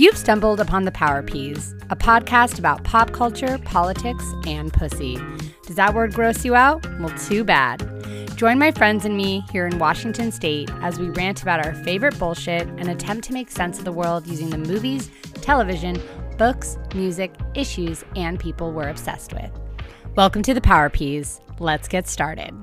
You've stumbled upon the Power P's, a podcast about pop culture, politics, and pussy. Does that word gross you out? Well, too bad. Join my friends and me here in Washington State as we rant about our favorite bullshit and attempt to make sense of the world using the movies, television, books, music, issues, and people we're obsessed with. Welcome to the Power P's. Let's get started.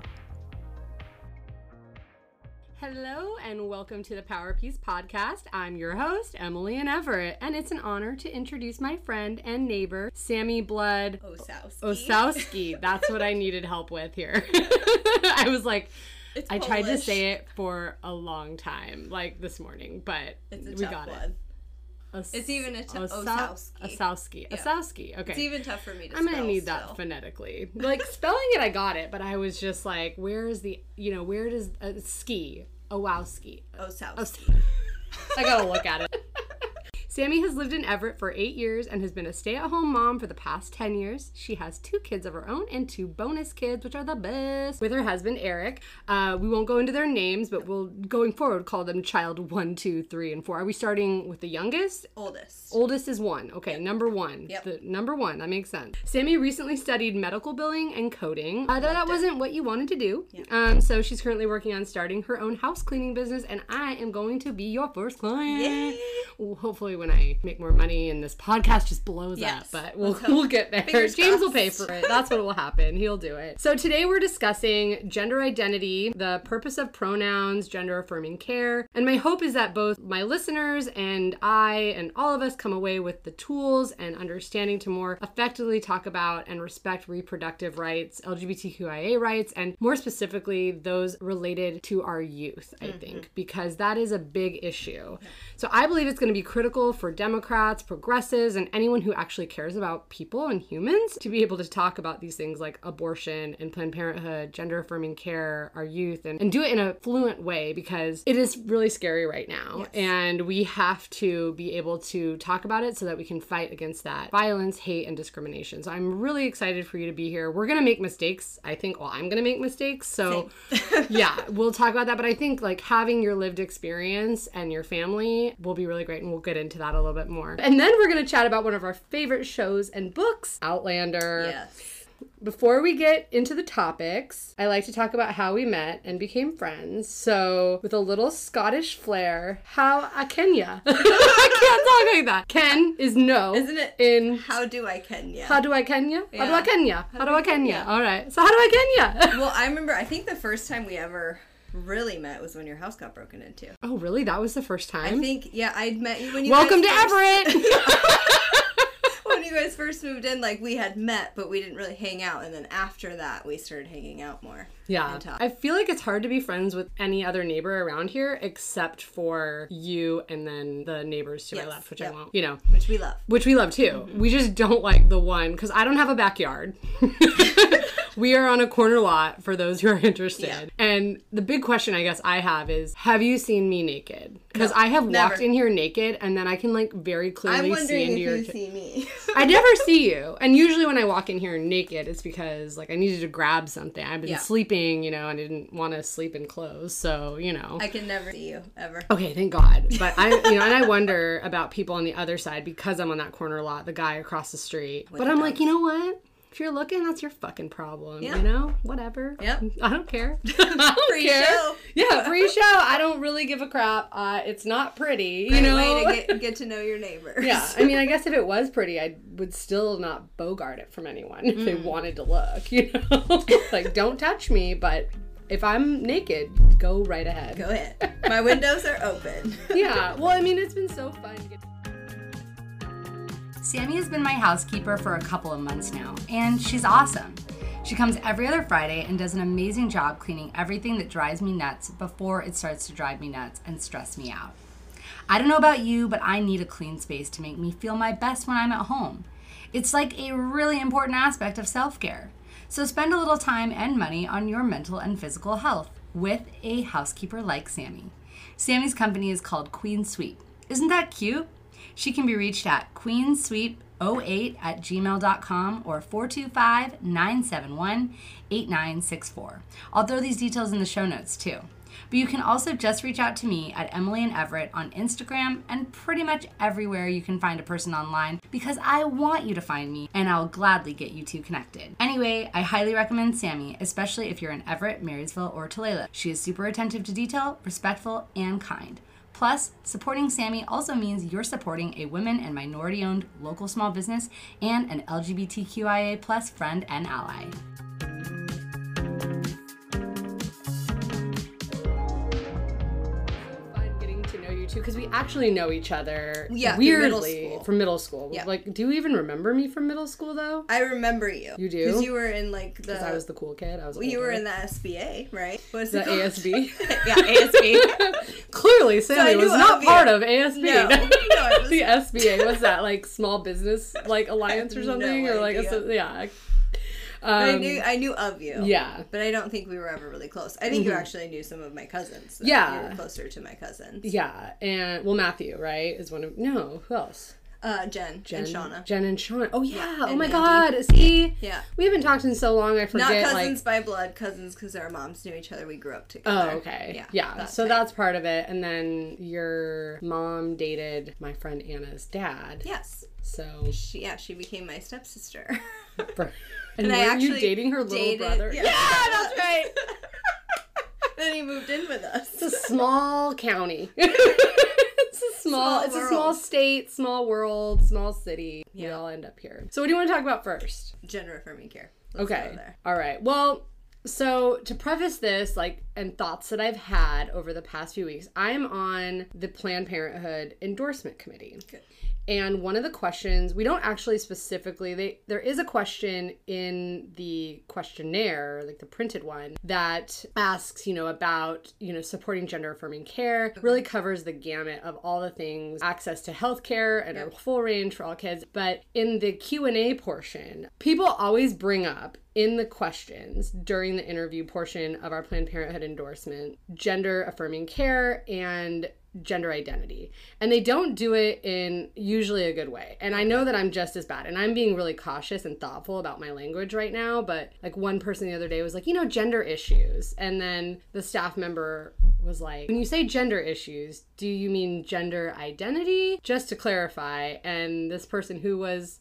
And welcome to the Power P's podcast. I'm your host, Emily in Everett, and it's an honor to introduce my friend and neighbor, Sammy Blood Osowski. Ossowski. That's what I needed help with here. I was like, It's I tried to say it for a long time, like this morning, but we got one. it. Os- It's even a t- Ossowski. Ossowski. Yeah. Ossowski. Okay. It's even tough for me to I'm gonna spell need that phonetically. Like spelling it, I got it, but I was just like, where is the, you know, where does uh, ski? Owowski. Ossowski. I gotta look at it. Samie has lived in Everett for eight years and has been a stay at home mom for the past 10 years. She has two kids of her own and two bonus kids, which are the best, with her husband, Eric. Uh, we won't go into their names, but we'll, going forward, call them child one, two, three, and four. Are we starting with the youngest? Oldest. Oldest is one. Okay, number one. Yep. The number one. That makes sense. Samie recently studied medical billing and coding. Uh, that wasn't what you wanted to do. Um, so she's currently working on starting her own house cleaning business, and I am going to be your first client. Yay. Hopefully, when I make more money and this podcast just blows Yes. up, but we'll we'll get there. Fingers James will pay for it. That's what will happen. He'll do it. So today we're discussing gender identity, the purpose of pronouns, gender affirming care, and my hope is that both my listeners and I and all of us come away with the tools and understanding to more effectively talk about and respect reproductive rights, LGBTQIA rights, and more specifically those related to our youth. I think because that is a big issue. So I believe it's going to be critical for Democrats, progressives, and anyone who actually cares about people and humans to be able to talk about these things like abortion and Planned Parenthood, gender affirming care, our youth, and, and do it in a fluent way because it is really scary right now. And we have to be able to talk about it so that we can fight against that violence, hate, and discrimination. So I'm really excited for you to be here. We're going to make mistakes. I think, well, I'm going to make mistakes. So yeah, we'll talk about that. But I think like having your lived experience and your family will be really great. And we'll get into that a little bit more. And then we're going to chat about one of our favorite shows and books, Outlander. Yes. Before we get into the topics, I like to talk about how we met and became friends. So, with a little Scottish flair, how a Kenya. I can't talk like that. Ken is no. Isn't it? In How do I Kenya? how do I Kenya? How do I Kenya? How, do I Kenya? Kenya? All right. So how do I Kenya? well, I remember. I think the first time we ever really met was when your house got broken into. oh, really? That was the first time? I think. Yeah, I'd met you when you. Welcome to first- Everett. when you guys first moved in, like we had met, but we didn't really hang out, and then after that, we started hanging out more. Yeah. I feel like it's hard to be friends with any other neighbor around here except for you and then the neighbors to my left, which I yep. won't, you know, which we love. which we love too. Mm-hmm. We just don't like the one because I don't have a backyard. we are on a corner lot for those who are interested. Yeah. And the big question I guess I have is have you seen me naked? Because I have never. walked in here naked and then I can like very clearly see into if your you see me. I never see you. And usually when I walk in here naked, it's because like I needed to grab something. I've been Yeah. sleeping, you know, and I didn't want to sleep in clothes. So, you know. I can never see you ever. Okay, thank God. But I, you know, and I wonder about people on the other side because I'm on that corner lot, the guy across the street. but the I'm like, you know what? If you're looking, that's your fucking problem. Yeah. You know, whatever. Yep. I don't care. I don't Free care. show. Yeah, free show. I don't really give a crap. Uh, it's not pretty. You know. way to get, get to know your neighbors. Yeah, I mean, I guess if it was pretty, I would still not bogart it from anyone if Mm. they wanted to look, you know? like, don't touch me, but if I'm naked, go right ahead. Go ahead. My windows are open. Yeah, well, I mean, it's been so fun. Samie has been my housekeeper for a couple of months now, and she's awesome. She comes every other Friday and does an amazing job cleaning everything that drives me nuts before it starts to drive me nuts and stress me out. I don't know about you, but I need a clean space to make me feel my best when I'm at home. It's like a really important aspect of self care. So spend a little time and money on your mental and physical health with a housekeeper like Samie. Samie's company is called Queen Sweep. Isn't that cute? She can be reached at queensweep08 at gmail.com or 425 971 8964. I'll throw these details in the show notes too. But you can also just reach out to me at Emily in Everett on Instagram and pretty much everywhere you can find a person online because I want you to find me and I'll gladly get you two connected. Anyway, I highly recommend Samie, especially if you're in Everett, Marysville, or Tulalip. She is super attentive to detail, respectful, and kind. Plus, supporting Samie also means you're supporting a women and minority owned local small business and an LGBTQIA friend and ally. To know you two because we actually know each other Yeah, middle weirdly school. from middle school. Yeah. Like, do you even remember me from middle school though? I remember you. You do? Because you were in like the. Because I was the cool kid. I was. you were older. in the SBA, right? What's the? ASB. yeah, ASB. Clearly, Samie I was not part of ASB. No, no, was the SBA. What's that? Like small business like alliance or no something, or like a, yeah. But I Um, knew I knew of you. Yeah. But I don't think we were ever really close. I think you actually knew some of my cousins. so Yeah. You were closer to my cousins. Yeah, and well, Matthew, right, is one of no. Who else? Uh, Jen, Jen, and Shauna. Jen and Shauna. Oh yeah. oh my Andy. God. See, Yeah. we haven't talked in so long. I forget. Not cousins like, by blood, cousins because our moms knew each other. We grew up together. Oh, okay. Yeah. Yeah. that's so that's part of it. And then your mom dated my friend Anna's dad. Yes. So. She, yeah, she became my stepsister. And, And I weren't you actually dating her little dated- brother? yeah. that's right. then he moved in with us. It's a small county. It's a small, Small it's a small state, small world, small city. We all end up here. So what do you want to talk about first? Gender affirming care. Let's Okay. All right. Well, so to preface this, like, and thoughts that I've had over the past few weeks, I'm on the Planned Parenthood endorsement committee. Good. And one of the questions, we don't actually specifically, they there is a question in the questionnaire, like the printed one, that asks, you know, about, you know, supporting gender affirming care. It really covers the gamut of all the things, access to healthcare and a full range for all kids. But in the Q&A portion, people always bring up in the questions during the interview portion of our Planned Parenthood endorsement gender affirming care and gender identity. And they don't do it in usually a good way. And I know that I'm just as bad. And I'm being really cautious and thoughtful about my language right now. But like one person the other day was like, you know, gender issues. And then the staff member was like, when you say gender issues, do you mean gender identity? Just to clarify. And this person who was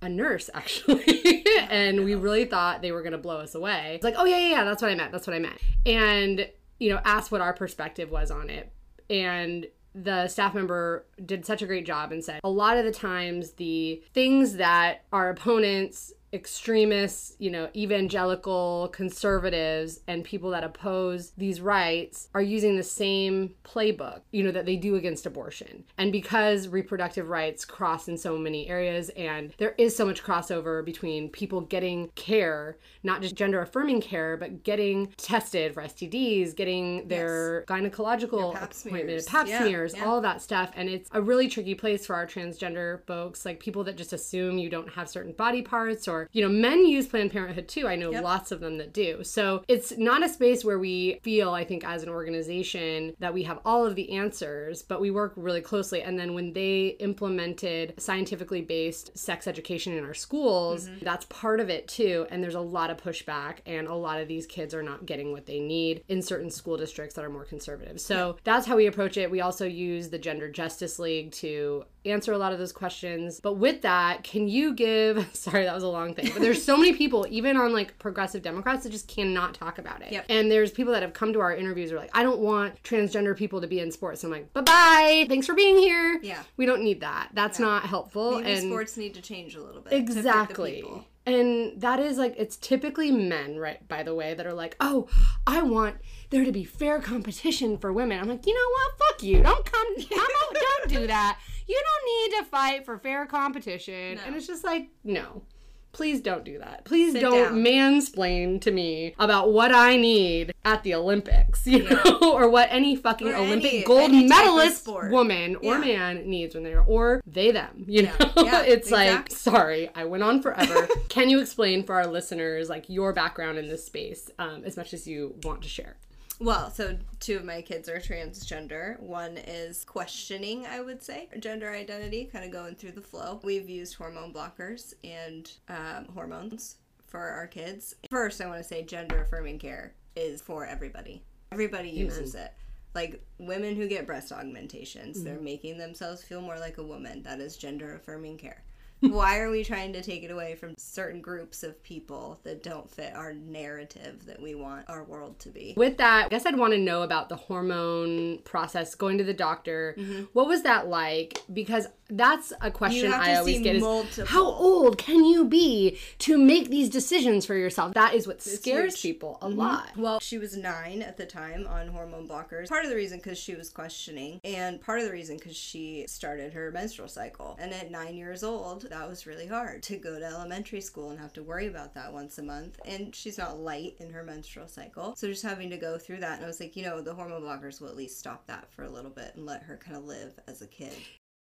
a nurse actually. Oh, and we really thought they were going to blow us away. It's like oh yeah yeah yeah that's what i meant that's what i meant. And you know asked what our perspective was on it. And the staff member did such a great job and said a lot of the times the things that our opponents extremists, you know, evangelical conservatives and people that oppose these rights are using the same playbook, you know, that they do against abortion. And because reproductive rights cross in so many areas and there is so much crossover between people getting care, not just gender affirming care, but getting tested for STDs, getting their gynecological pap appointment, smears. pap Yeah, smears, yeah. all that stuff. And it's a really tricky place for our transgender folks, like people that just assume you don't have certain body parts or, you know, men use Planned Parenthood too. I know Yep. lots of them that do. So it's not a space where we feel, I think, as an organization that we have all of the answers, but we work really closely. And then when they implemented scientifically based sex education in our schools, Mm-hmm. that's part of it too. And there's a lot of pushback, and a lot of these kids are not getting what they need in certain school districts that are more conservative. So that's how we approach it. We also use the Gender Justice League to answer a lot of those questions. But with that, can you give sorry, that was a long thing, but there's so many people, even on like progressive Democrats, that just cannot talk about it. Yep. And there's people that have come to our interviews are like, I don't want transgender people to be in sports. I'm like, bye bye. Thanks for being here. Yeah. We don't need that. That's not helpful. Maybe and sports need to change a little bit. to fit the Exactly. And that is like it's typically men, right, by the way, that are like, "Oh, I want there to be fair competition for women." I'm like, "You know what? Fuck you. Don't come I'm not, don't do that. You don't need to fight for fair competition." And it's just like, "No. Please don't do that. Please Sit don't down. mansplain to me about what I need at the Olympics, you know, or what any fucking Or Olympic any- gold any medalist woman or Yeah. man needs when they're or they them, you know. Yeah, it's like sorry, I went on forever. Can you explain for our listeners like your background in this space um, as much as you want to share? Well, so two of my kids are transgender. One is questioning, I would say, gender identity, kind of going through the flow. We've used hormone blockers and um, hormones for our kids. First, I want to say gender affirming care is for everybody. Everybody uses it. Like women who get breast augmentations, they're making themselves feel more like a woman. That is gender affirming care. Why are we trying to take it away from certain groups of people that don't fit our narrative that we want our world to be? With that, I guess I'd want to know about the hormone process, going to the doctor. Mm-hmm. What was that like? Because that's a question I always get is how old can you be to make these decisions for yourself? That is what scares huge. people a mm-hmm. lot. Well, she was nine at the time on hormone blockers. Part of the reason because she was questioning, and part of the reason because she started her menstrual cycle. And at nine years old, that was really hard to go to elementary school and have to worry about that once a month. And she's not light in her menstrual cycle. So just having to go through that. And I was like, you know, the hormone blockers will at least stop that for a little bit and let her kind of live as a kid.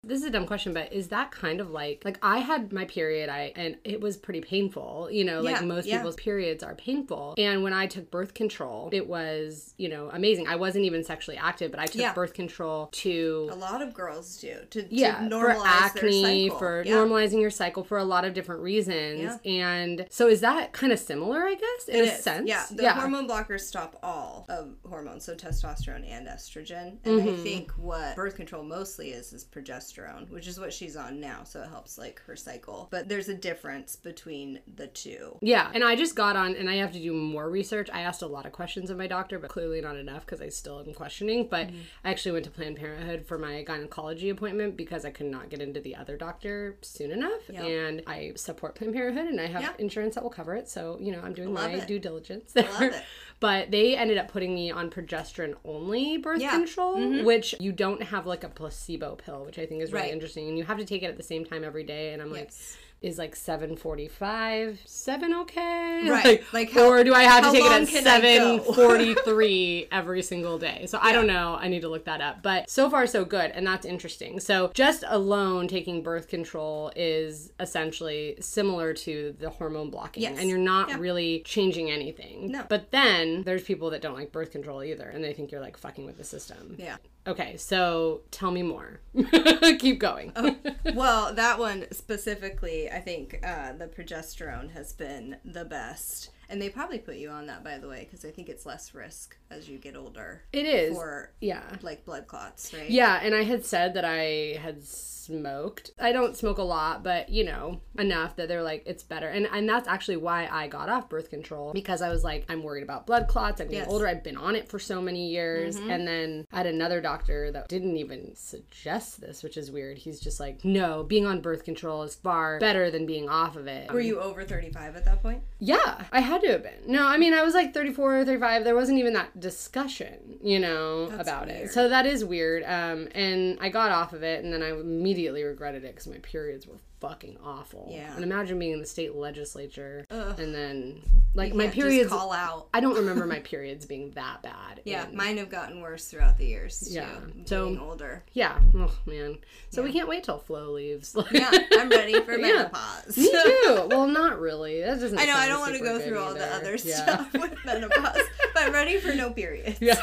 This is a dumb question, but is that kind of like like I had my period, I and it was pretty painful. You know, like Yeah, most yeah. people's periods are painful. And when I took birth control, it was you know amazing. I wasn't even sexually active, but I took Yeah. birth control to A lot of girls do to, to yeah normalize for acne for normalizing your cycle for a lot of different reasons and so is that kind of similar i guess in It a is. sense Yeah, the hormone blockers stop all of hormones, so testosterone and estrogen. And Mm-hmm. I think what birth control mostly is is progesterone, which is what she's on now, so it helps like her cycle. But there's a difference between the two. yeah and i just got on and i have to do more research i asked a lot of questions of my doctor but clearly not enough because i still am questioning but Mm-hmm. i actually went to planned parenthood for my gynecology appointment because i could not get into the other doctor soon enough and i support planned parenthood and i have Yeah. insurance that will cover it so you know i'm doing Love my it. due diligence Love there it. But they ended up putting me on progesterone only birth Yeah. Mm-hmm. control which you don't have like a placebo pill which i think is really Right. interesting and you have to take it at the same time every day and i'm like Yes. Is like 745 7 okay Right. like, Like, how- or do i have to take it at 743 every single day so i don't know i need to look that up but so far so good and that's interesting so just alone taking birth control is essentially similar to the hormone blocking Yes. and you're not Yeah. really changing anything No. but then there's people that don't like birth control either and they think you're like fucking with the system Yeah. Okay so tell me more keep going Oh. well, that one specifically, I think uh, the progesterone has been the best. And they probably put you on that, by the way, because I think it's less risk as you get older. it is For yeah like blood clots, right? Yeah, and I had said that I had smoked. I don't smoke a lot, but you know, enough that they're like it's better. And and that's actually why I got off birth control because I was like I'm worried about blood clots. I'm getting Yes. older. I've been on it for so many years. Mm-hmm. And then I had another doctor that didn't even suggest this, which is weird. He's just like, "No, being on birth control is far better than being off of it." Were you over 35 at that point? Yeah, I had to have been. No, I mean, I was like 34 or 35. There wasn't even that discussion, you know, That's about it. So that is weird. Um, and I got off of it, and then I immediately regretted it because my periods were fucking awful. Yeah. And imagine being in the state legislature, Ugh. and then like my periods. call out. I don't remember my periods being that bad. Yeah, in- mine have gotten worse throughout the years. Too, Yeah, so- getting older. yeah. Oh man. So we can't wait till Flo leaves. Yeah, I'm ready for Yeah. menopause. Me too. well, not really. That doesn't. I know I don't want to go through all the other Yeah. stuff with menopause, but I'm ready for no period. Yeah,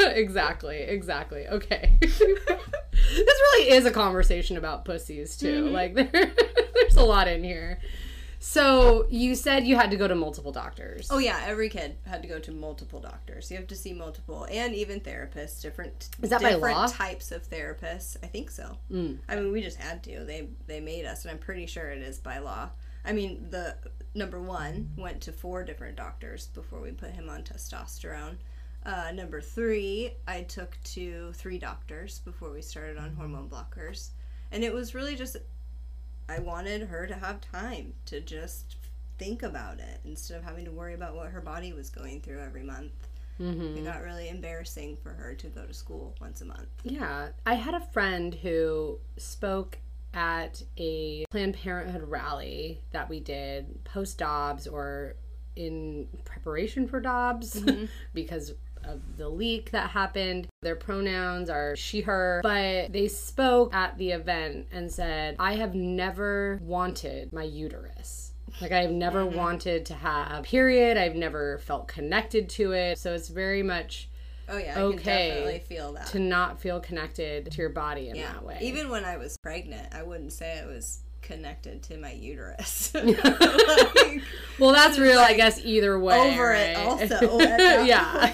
exactly, exactly. Okay. this really is a conversation about pussies too. Mm-hmm. Like there, there's a lot in here. So you said you had to go to multiple doctors. Oh yeah, every kid had to go to multiple doctors. You have to see multiple and even therapists, different Is that by different law? types of therapists. I think so. Mm. I mean, we just had to. They they made us, and I'm pretty sure it is by law. I mean, the number one went to four different doctors before we put him on testosterone. Uh, number three, I took to three doctors before we started on hormone blockers, and it was really just I wanted her to have time to just think about it instead of having to worry about what her body was going through every month. hmm It got really embarrassing for her to go to school once a month. Yeah, I had a friend who spoke at a Planned Parenthood rally that we did post Dobbs or in preparation for Dobbs because of the leak that happened. Their pronouns are she, her, but they spoke at the event and said, I have never wanted my uterus. Like, I have never mm-hmm. wanted to have a period. I've never felt connected to it. So it's very much Oh yeah, I Okay. can definitely feel that. to not feel connected to your body in yeah, that way. even when I was pregnant, I wouldn't say I was connected to my uterus. Like, Well, that's real, I guess, either way. over it also. Yeah.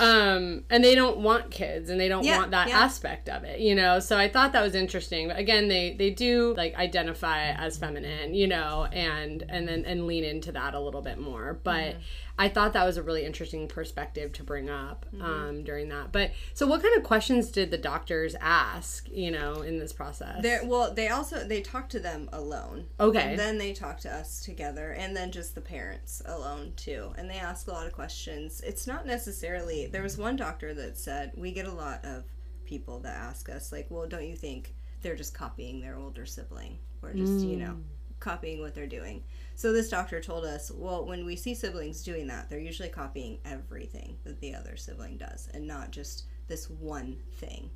Um, and they don't want kids, and they don't Yeah, want that yeah. aspect of it, you know. So I thought that was interesting. But again, they they do like identify as feminine, you know, and and then and lean into that a little bit more. But Mm-hmm. I thought that was a really interesting perspective to bring up Mm-hmm. um, during that. But so, what kind of questions did the doctors ask, you know, in this process? They're, well, they also they talk to them alone. Okay. And then they talk to us together, and then just the parents alone too. And they ask a lot of questions. It's not necessarily. There was one doctor that said we get a lot of people that ask us like, well, don't you think they're just copying their older sibling, or just you know mm. copying what they're doing? So this doctor told us, well, when we see siblings doing that, they're usually copying everything that the other sibling does, and not just this one thing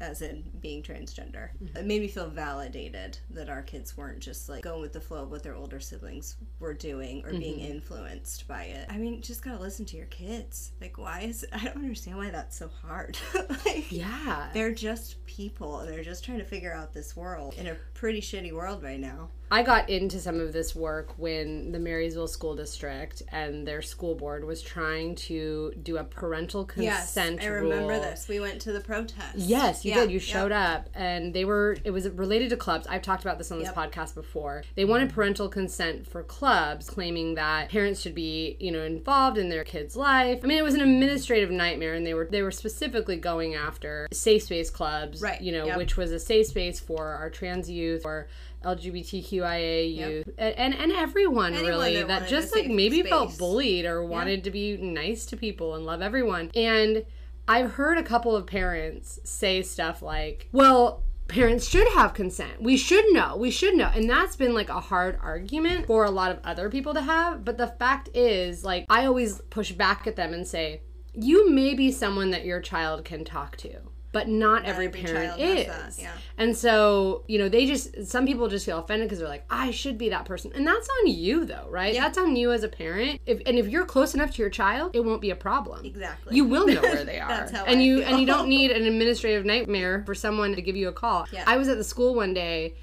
as in being transgender. Mm-hmm. It made me feel validated that our kids weren't just like going with the flow of what their older siblings were doing or being mm-hmm. influenced by it. I mean, just gotta listen to your kids. Like, why is I don't understand why that's so hard. like, yeah. they're just people and they're just trying to figure out this world in a pretty shitty world right now. I got into some of this work when the Marysville School District and their school board was trying to do a parental consent Yes, I remember rule. this. We went to the protest. Yes, you Yeah, did. You yeah. showed up, and they were. It was related to clubs. I've talked about this on this Yep. podcast before. They wanted parental consent for clubs, claiming that parents should be, you know, involved in their kid's life. I mean, it was an administrative nightmare, and they were they were specifically going after safe space clubs, Right, You know, yep. which was a safe space for our trans youth or LGBTQIA youth and, and and everyone Anyone really that that just like maybe felt bullied or wanted to be nice to people and love everyone. And I've heard a couple of parents say stuff like, well, parents should have consent. We should know. We should know. And that's been like a hard argument for a lot of other people to have. But the fact is, like, I always push back at them and say, you may be someone that your child can talk to. But not every, every parent is. that, yeah. And so, you know, they just, some people just feel offended because they're like, I should be that person. And that's on you, though, right? Yeah. That's on you as a parent. If, and if you're close enough to your child, it won't be a problem. Exactly. You will know where they are. That's how and I you feel. and you don't need an administrative nightmare for someone to give you a call. Yeah. I was at the school one day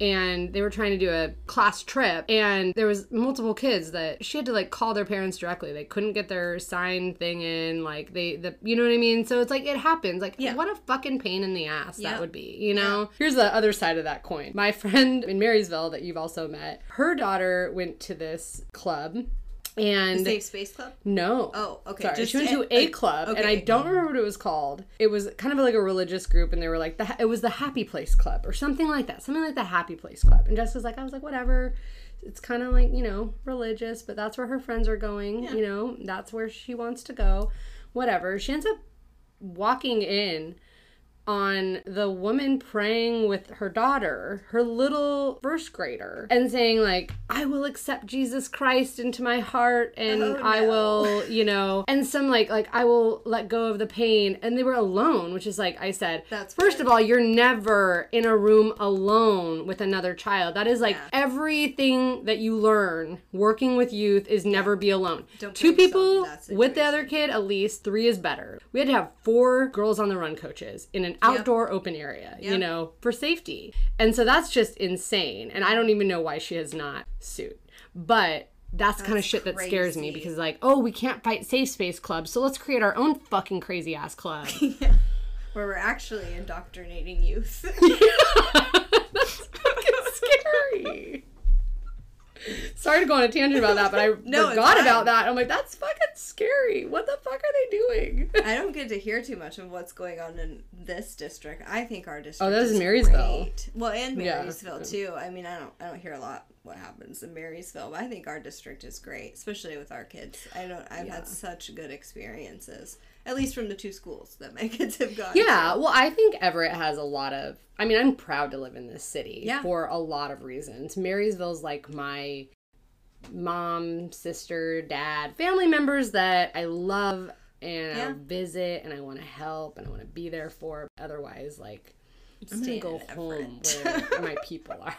and they were trying to do a class trip and there was multiple kids that she had to like call their parents directly. They couldn't get their sign thing in like they the you know what I mean? So it's like it happens. Like Yeah. what a fucking pain in the ass Yeah. that would be, you know? Here's the other side of that coin. My friend in Marysville that you've also met, her daughter went to this club and Safe Space Club? no. Oh, okay. Sorry, Just she went a- to a like- club, and I don't remember what it was called. It was kind of like a religious group, and they were like, the, it was the Happy Place Club or something like that, something like the Happy Place Club. And Jessica's like, I was like, whatever. It's kind of like you know religious, but that's where her friends are going. You know, that's where she wants to go. Whatever. She ends up walking in on the woman praying with her daughter, her little first grader, and saying like, "I will accept Jesus Christ into my heart, and Oh, I will, you know," and some like like I will let go of the pain. And they were alone, which is like I said. That's first weird. of all, you're never in a room alone with another child. That is like Yeah. everything that you learn working with youth is never be alone. Don't Two put yourself in people with the other kid, at least three is better. We had to have four girls on the run coaches in an outdoor open area, you know, for safety. And so that's just insane. And I don't even know why she has not sued. But that's, kind of That's shit that scares me because, like, oh, we can't fight safe space clubs, so let's create our own fucking crazy ass club. Where we're actually indoctrinating youth. that's fucking scary. Sorry to go on a tangent about that, but I No, forgot about that. I'm like, that's fucking scary. What the fuck are they doing? I don't get to hear too much of what's going on in this district. I think our oh, district. Oh, that is is Marysville. great. Well, and Yeah. Marysville too. I mean, I don't, I don't hear a lot what happens in Marysville, but I think our district is great, especially with our kids. I don't. I've Yeah. had such good experiences, at least from the two schools that my kids have gone. Yeah, to. well, I think Everett has a lot of. I mean, I'm proud to live in this city Yeah. for a lot of reasons. Marysville's like my mom, sister, dad, family members that I love and Yeah. I visit and I want to help and I want to be there for. Otherwise, like, I'm gonna go home where my people are.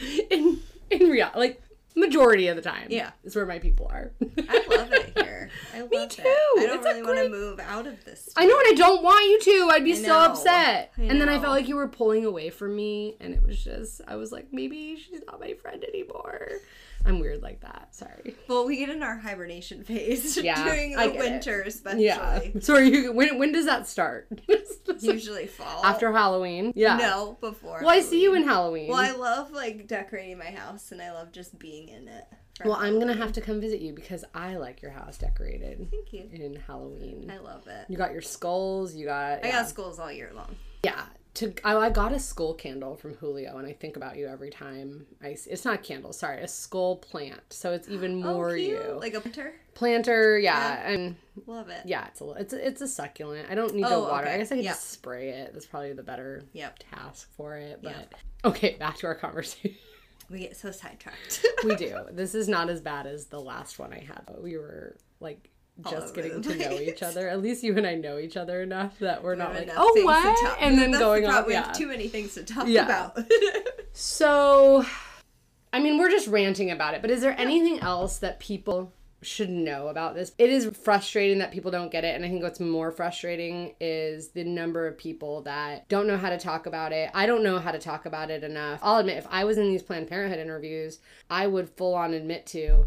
In in real, like majority of the time, Yeah. is where my people are. I love it here. I love Me it. too. I don't It's really want to move out of this. I know, and I don't want you to. I'd be so upset. And then I felt like you were pulling away from me, and it was just, I was like, maybe she's not my friend anymore. I'm weird like that. Sorry. Well, we get in our hibernation phase Yeah, during the get it. winter, especially. Yeah. Sorry. You, when when does that start? Usually fall. After Halloween. Yeah. No, before. Well, I see you in Halloween. Halloween. Well, I love like decorating my house, and I love just being in it. Well, I'm gonna have to come visit you because I like your house decorated Thank you. in Halloween. I love it. You got your skulls. You got. I yeah. got skulls all year long. Yeah. To I, I got a skull candle from Julio, and I think about you every time I. It's not a candle, sorry, a skull plant. So it's even oh, more oh, you. Like a planter. Planter, yeah, and Love it. yeah, it's a it's a, it's a succulent. I don't need Oh, to water. I guess I could Yeah. just spray it. That's probably the better Yep. task for it. But Yeah. okay, back to our conversation. We get so sidetracked. we do. This is not as bad as the last one I had, but we were like just getting to know each other. At least you and I know each other enough that we're not We have like, oh what, and then That's going problem, off. We Yeah. have too many things to talk Yeah. about. So, I mean, we're just ranting about it, but is there anything else that people should know about this? It is frustrating that people don't get it, and I think what's more frustrating is the number of people that don't know how to talk about it. I don't know how to talk about it enough. I'll admit, if I was in these Planned Parenthood interviews, I would full on admit to,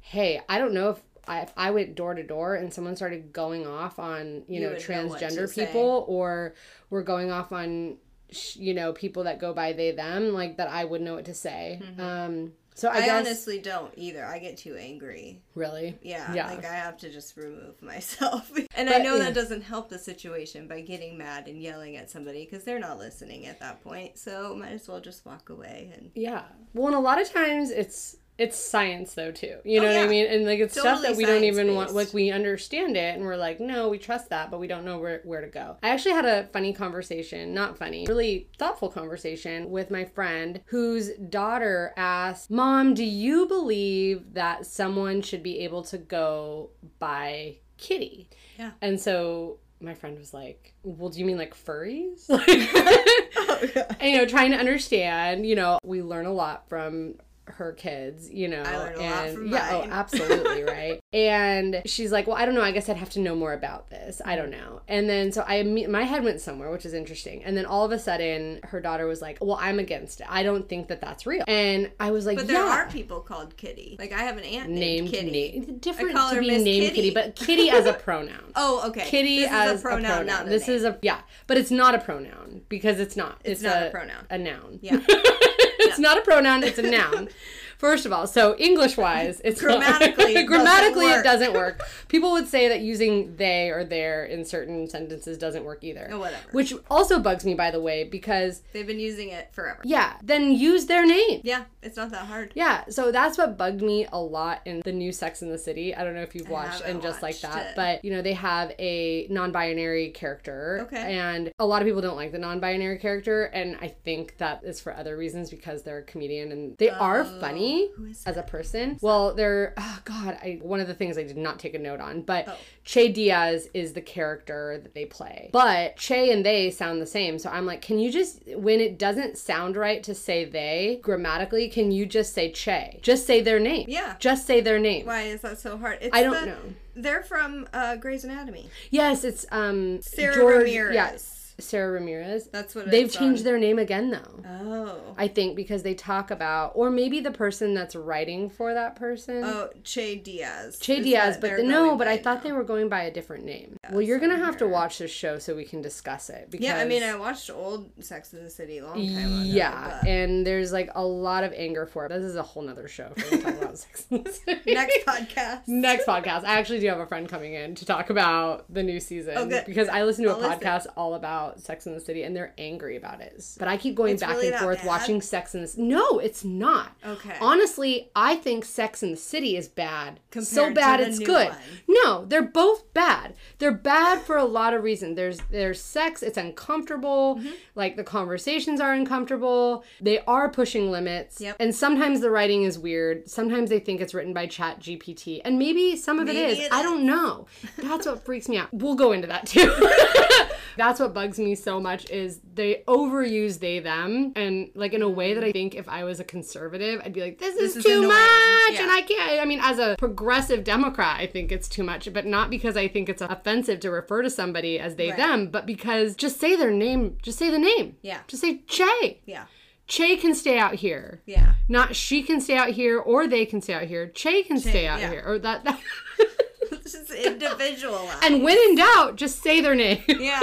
hey, I don't know if. I, if I went door to door and someone started going off on you, You know would know transgender say. people or were going off on sh- you know people that go by they them like that I would know what to say. Um so I. I, guess honestly don't either. I get too angry. really Yeah, Yeah. like I have to just remove myself. and I know yeah. that doesn't help the situation by getting mad and yelling at somebody because they're not listening at that point. So might as well just walk away and yeah. Well, and a lot of times it's it's science though too. You Oh, know what I mean? And like it's stuff that we don't even want like we understand it and we're like, "No, we trust that, but we don't know where where to go." I actually had a funny conversation, not funny, really thoughtful conversation with my friend whose daughter asked, "Mom, do you believe that someone should be able to go by kitty?" Yeah. And so my friend was like, "Well, do you mean like furries?" Oh, and, you know, trying to understand, you know, we learn a lot from her kids, you know. A and lot from yeah, oh, absolutely, right. And she's like, "Well, I don't know. I guess I'd have to know more about this. I don't know." And then so I my head went somewhere, which is interesting. And then all of a sudden, her daughter was like, "Well, I'm against it. I don't think that that's real." And I was like, But there "Yeah." are people called Kitty. Like I have an aunt named, Named Kitty. na- different to be Miss named Kitty. kitty, but kitty as a pronoun. Oh, okay. Kitty this as is a pronoun, not a this name. is a yeah, but it's not a pronoun because it's not. It's not a pronoun. A noun. Yeah. it's not a pronoun. It's a noun. First of all, so English wise, it's Grammatically, it grammatically doesn't it doesn't work. People would say that using they or their in certain sentences doesn't work either. Oh, whatever. Which also bugs me, by the way, because They've been using it forever. yeah, then use their name. Yeah, it's not that hard. Yeah, so that's what bugged me a lot in the new Sex in the City. I don't know if you've watched and just like that, it. but you know, they have a non-binary character. Okay. And a lot of people don't like the non-binary character, and I think that is for other reasons because they're a comedian and they are oh. funny Who is as a person. Well, they're oh god, I one of the things I did not take a note on, but Oh. Che Diaz is the character that they play. But Che and they sound the same. So I'm like, can you just when it doesn't sound right to say they grammatically, can you just say Che? Just say their name. Yeah. Just say their name. Why is that so hard? It's I don't the- know. They're from uh, Grey's Anatomy. Yes, it's um Sara George, Ramirez. Yes, Sara Ramirez. That's what They've changed on. their name again though. Oh. I think because they talk about, or maybe the person that's writing for that person. Oh, Che Diaz. Che is Diaz, but the, no, but I thought now. they were going by a different name. well, you're gonna have to watch this show so we can discuss it. Because Yeah, I mean, I watched old Sex in the City a long time ago. yeah, but- and there's like a lot of anger for it. This is a whole nother show for talk about Sex and the City. Next podcast. Next podcast. I actually do have a friend coming in to talk about the new season because I listen to a I'll listen. podcast all about Sex in the City and they're angry about it. But I keep going It's back really and forth bad? watching Sex in the City. No, it's not. Okay. Honestly, I think Sex in the City is bad. so Compared to bad it's good. one. No, they're both bad. They're bad for a lot of reasons. There's there's sex, it's uncomfortable, Mm-hmm. like the conversations are uncomfortable. They are pushing limits. Yep. And sometimes the writing is weird. Sometimes they think it's written by Chat GPT. And maybe some of it Maybe is. it I don't know. That's what freaks me out. We'll go into that too. That's what bugs me so much is they overuse they them and like in a way that I think if I was a conservative, I'd be like, this, This is, is too much Yeah. and I can't. I mean, as a progressive Democrat, I think it's too much, but not because I think it's offensive to refer to somebody as they Right. them, but because just say their name, just say the name. Yeah. Just say Che. Yeah. Che can stay out here. Yeah. Not she can stay out here or they can stay out here. Che can stay out yeah. here. Or that, that It's just individualized. And when in doubt, just say their name. yeah.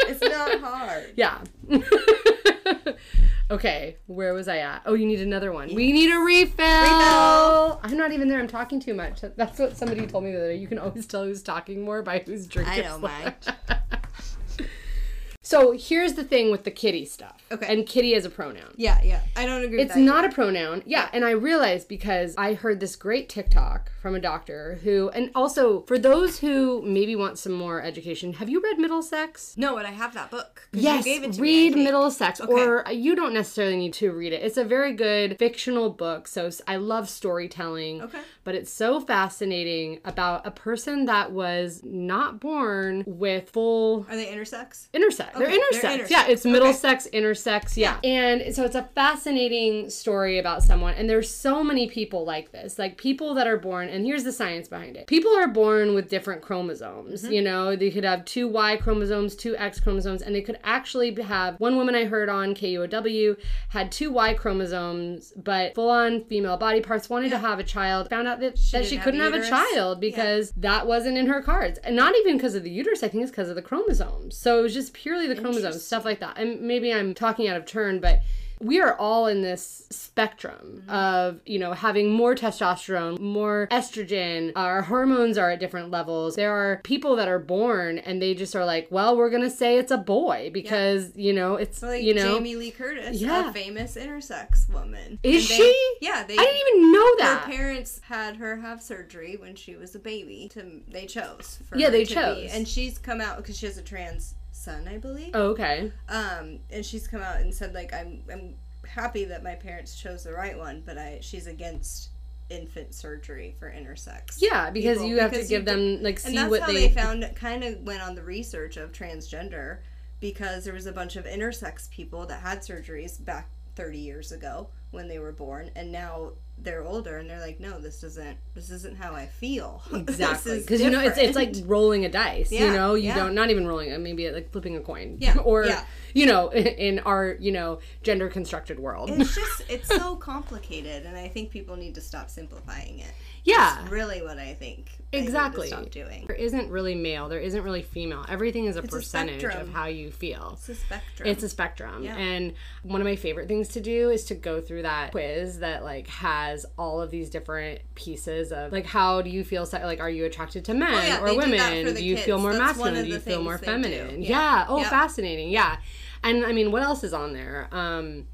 It's not hard. Yeah. okay, where was I at? Oh, you need another one. We need a refill. Refill. I'm not even there. I'm talking too much. That's what somebody told me the other day. You can always tell who's talking more by who's drinking. I don't mind. So here's the thing with the kitty stuff. Okay. And kitty as a pronoun. Yeah, yeah. I don't agree It's with that. not a pronoun. Yeah, and I realized because I heard this great TikTok from a doctor who, and also for those who maybe want some more education, have you read Middlesex? No, but I have that book. Yes, you gave it to read me, Middlesex, Okay. or you don't necessarily need to read it. It's a very good fictional book. So I love storytelling. Okay. But it's so fascinating about a person that was not born with full Are they intersex? intersex. They're Okay, they're intersex. Yeah, intersex. it's Okay. Middlesex intersex. Yeah. And so it's a fascinating story about someone. And there's so many people like this. Like people that are born, and here's the science behind it. People are born with different chromosomes. Mm-hmm. You know, they could have two Y chromosomes, two X chromosomes, and they could actually have one woman I heard on KUOW had two Y chromosomes, but full on female body parts, wanted to have a child, found out that that didn't she couldn't a have a child because that wasn't in her cards. And not even because of the uterus, I think it's because of the chromosomes. So it was just purely the chromosomes, stuff like that. And maybe I'm talking out of turn, but we are all in this spectrum mm-hmm. of, you know, having more testosterone, more estrogen. Our hormones are at different levels. There are people that are born and they just are like, well, we're going to say it's a boy because, you know, it's, Like you know. Jamie Lee Curtis, Yeah. a famous intersex woman. Is they- she? Yeah, they I didn't even know that. her parents had her have surgery when she was a baby. To they chose. For Yeah, they chose. be. and she's come out because she has a trans son, I believe. Oh, okay. Um, and she's come out and said like I'm I'm happy that my parents chose the right one, but I she's against infant surgery for intersex. Yeah, because people, you have because to give them, like, see what how they. they, found it. Kind of went on the research of transgender because there was a bunch of intersex people that had surgeries back 30 years ago when they were born, and now they're older and they're like, no, this isn't this isn't how I feel. Exactly, because you know it's it's like rolling a dice. you know, you yeah. don't not even rolling, uh, maybe like flipping a coin. Yeah, or yeah. you know, in our you know gender constructed world. it's just it's so complicated, and I think people need to stop simplifying it. Yeah, That's really what I think. they need to exactly. stop doing. There isn't really male. There isn't really female. Everything is a a percentage of how you feel. It's a spectrum. It's a spectrum. Yeah. And one of my favorite things to do is to go through that quiz that like has all of these different pieces of like how do you feel se- like are you attracted to men Oh, yeah, or they do women? Do you feel more That's masculine? Do you feel more feminine? Yeah. Yeah. Oh, Yeah. fascinating. Yeah. And I mean, what else is on there? Um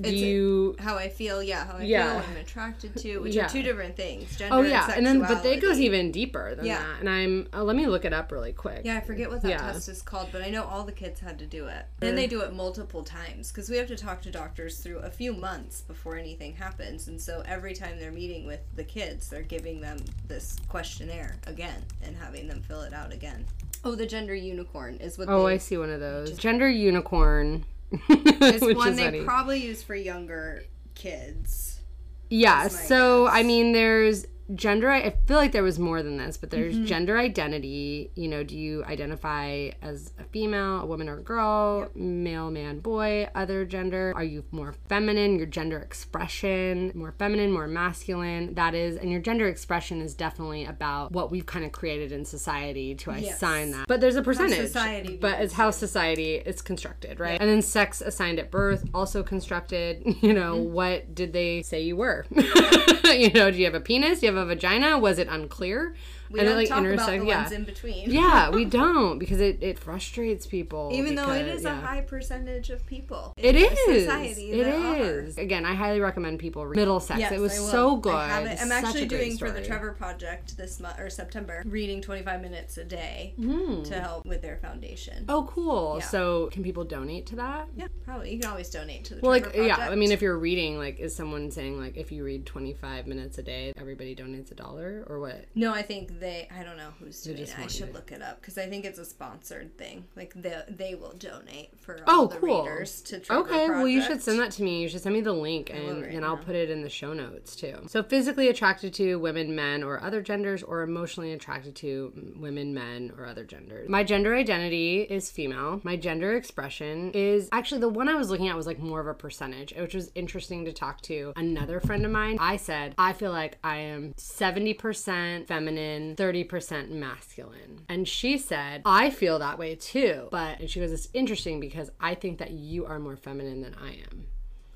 do It's you how I feel, yeah, how I Yeah. feel, what I'm attracted to, which Yeah. are two different things. Gender Oh yeah, and then but it goes even deeper than Yeah. that. And I'm uh, let me look it up really quick. Yeah, I forget what that Yeah. test is called, but I know all the kids had to do it. Then they do it multiple times because we have to talk to doctors through a few months before anything happens. And so every time they're meeting with the kids, they're giving them this questionnaire again and having them fill it out again. Oh, the gender unicorn is what Oh, I see one of those. Gender unicorn. it's one they funny. probably use for younger kids. Yeah, so guess. I mean, there's gender. I feel like there was more than this, but there's Mm-hmm. gender identity. You know, do you identify as a female, a woman, or a girl, male, man, boy, other gender? Are you more feminine? Your gender expression, more feminine, more masculine? That is, and your gender expression is definitely about what we've kind of created in society to Yes. assign that. But there's a percentage. society but it's how society is constructed, right? And then sex assigned at birth, also constructed. You know, Mm-hmm. what did they say you were? you know, do you have a penis? Do you have a vagina? Was it unclear? We and don't then, like talk about intersect- the yeah. ones in between. yeah, we don't because it, it frustrates people. Even though it is yeah. a high percentage of people. It our. Society It is. Again, I highly recommend people read Middlesex. Yes, it was so good. I it. Such actually doing for the. Trevor Project this month or September, reading 25 minutes a day Hmm. to help with their foundation. Oh, cool. Yeah. So, can people donate to that? Yeah, probably. You can always donate to the Well, like, Project. yeah. I mean, if you're reading, like, is someone saying like, if you read 25 minutes a day, everybody donates a dollar, or what? no, I think they, I don't know who's doing it. I should to- look it up because I think it's a sponsored thing. Like they they will donate for Oh, all the cool. readers to Trigger Okay, well, you should send that to me. You should send me the link, and, right and I'll put it in the show notes too. So, physically attracted to women, men, or other genders, or emotionally attracted to women, men, or other genders. My gender identity is female. My gender expression is actually the one I was looking at was like more of a percentage, which was interesting to talk to another friend of mine. I said, I feel like I am 70% feminine, 30% masculine. And she said, I feel that way too. But, and she goes, it's interesting because I think that you are more feminine than I am.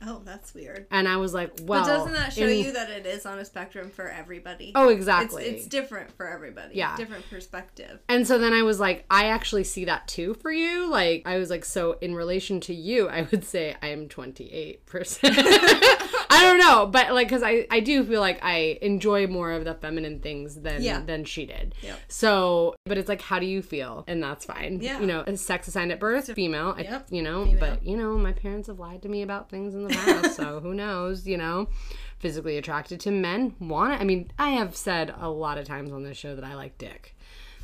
Oh, that's weird. And I was like, well. But doesn't that show in- you that it is on a spectrum for everybody? Oh, it's, exactly. it's different for everybody. Yeah. different perspective. And so then I was like, I actually see that too for you. Like, I was like, so in relation to you, I would say I am 28%. I don't know, but like, cause I, I do feel like I enjoy more of the feminine things than, Yeah. than she did. Yep. So, but it's like, how do you feel? And that's fine. Yeah. You know, a sex assigned at birth, female, I- Yep. you know, Female. but you know, my parents have lied to me about things in the past. so who knows, you know? Physically attracted to men, want it. I mean, I have said a lot of times on this show that I like dick.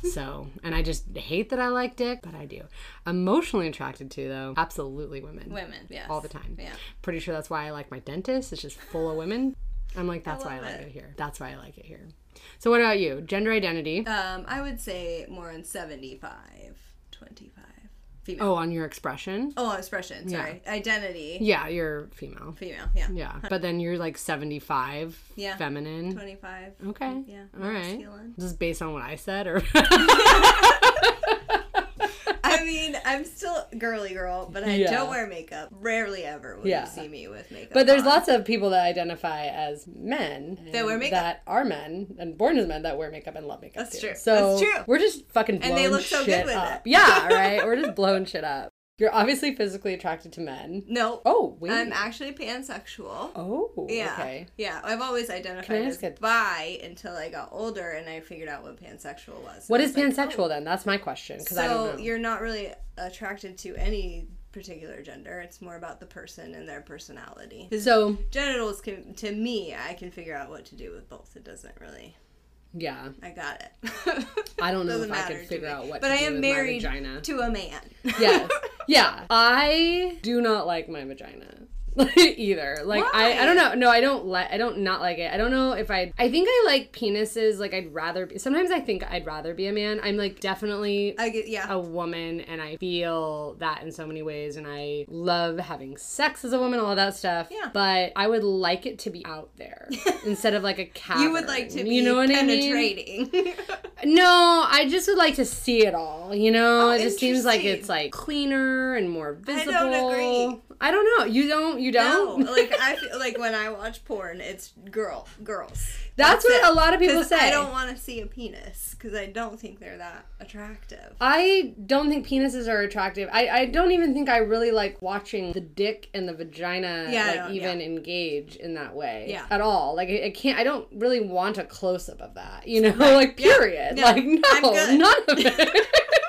So, and I just hate that I like dick, but I do. Emotionally attracted to, though, absolutely women. Women, yes. All the time. Yeah. Pretty sure that's why I like my dentist. It's just full of women. I'm like, that's why I like it. it here. That's why I like it here. So, what about you? Gender identity. Um, I would say more on 75, 25. Female. oh, on your expression? Oh, expression. Sorry. Identity. Yeah, you're female. Female. Yeah. Yeah. But then you're like 75 Yeah. feminine. 25. Okay. Yeah. All right. masculine. Is based on what I said, or I mean, I'm still girly girl, but I Yeah. don't wear makeup. Rarely ever will Yeah. you see me with makeup. But there's on. lots of people that identify as men That wear makeup. that are men and born as men that wear makeup and love makeup. That's too. true. So That's true. we're just fucking blowing And they look so shit good with up. it. Yeah, right. we're just blowing shit up. You're obviously physically attracted to men. No. Oh, wait. I'm actually pansexual. oh, Yeah. okay. Yeah, I've always identified as bi until I got older and I figured out what pansexual was. What is was like, pansexual oh. then? That's my question because So I don't know. you're not really attracted to any particular gender. It's more about the person and their personality. So genitals can, to me, I can figure out what to do with both. It doesn't really. Yeah, I got it. I don't know if I could figure me. out what. But I am married to a man. yes. Yeah. I do not like my vagina. either. Like I, I don't know. No, I don't like I don't not like it. I don't know if I I think I like penises. Like I'd rather be sometimes I think I'd rather be a man. I'm like definitely I get yeah. a woman and I feel that in so many ways and I love having sex as a woman, all that stuff. Yeah. But I would like it to be out there instead of like a cavern. you would like to be you know what I mean? penetrating. No, I just would like to see it all. You know, Oh, it just seems like it's like cleaner and more visible. I don't agree. I don't know. You don't. You no, don't. like I feel like when I watch porn, it's girl, girls. That's, what it. a lot of people say. I don't want to see a penis because I don't think they're that attractive. I don't think penises are attractive. I, I don't even think I really like watching the dick and the vagina Yeah, like even engage in that way Yeah. at all. Like I, I can't. I don't really want a close up of that. You know, like period. No, like no, none of it.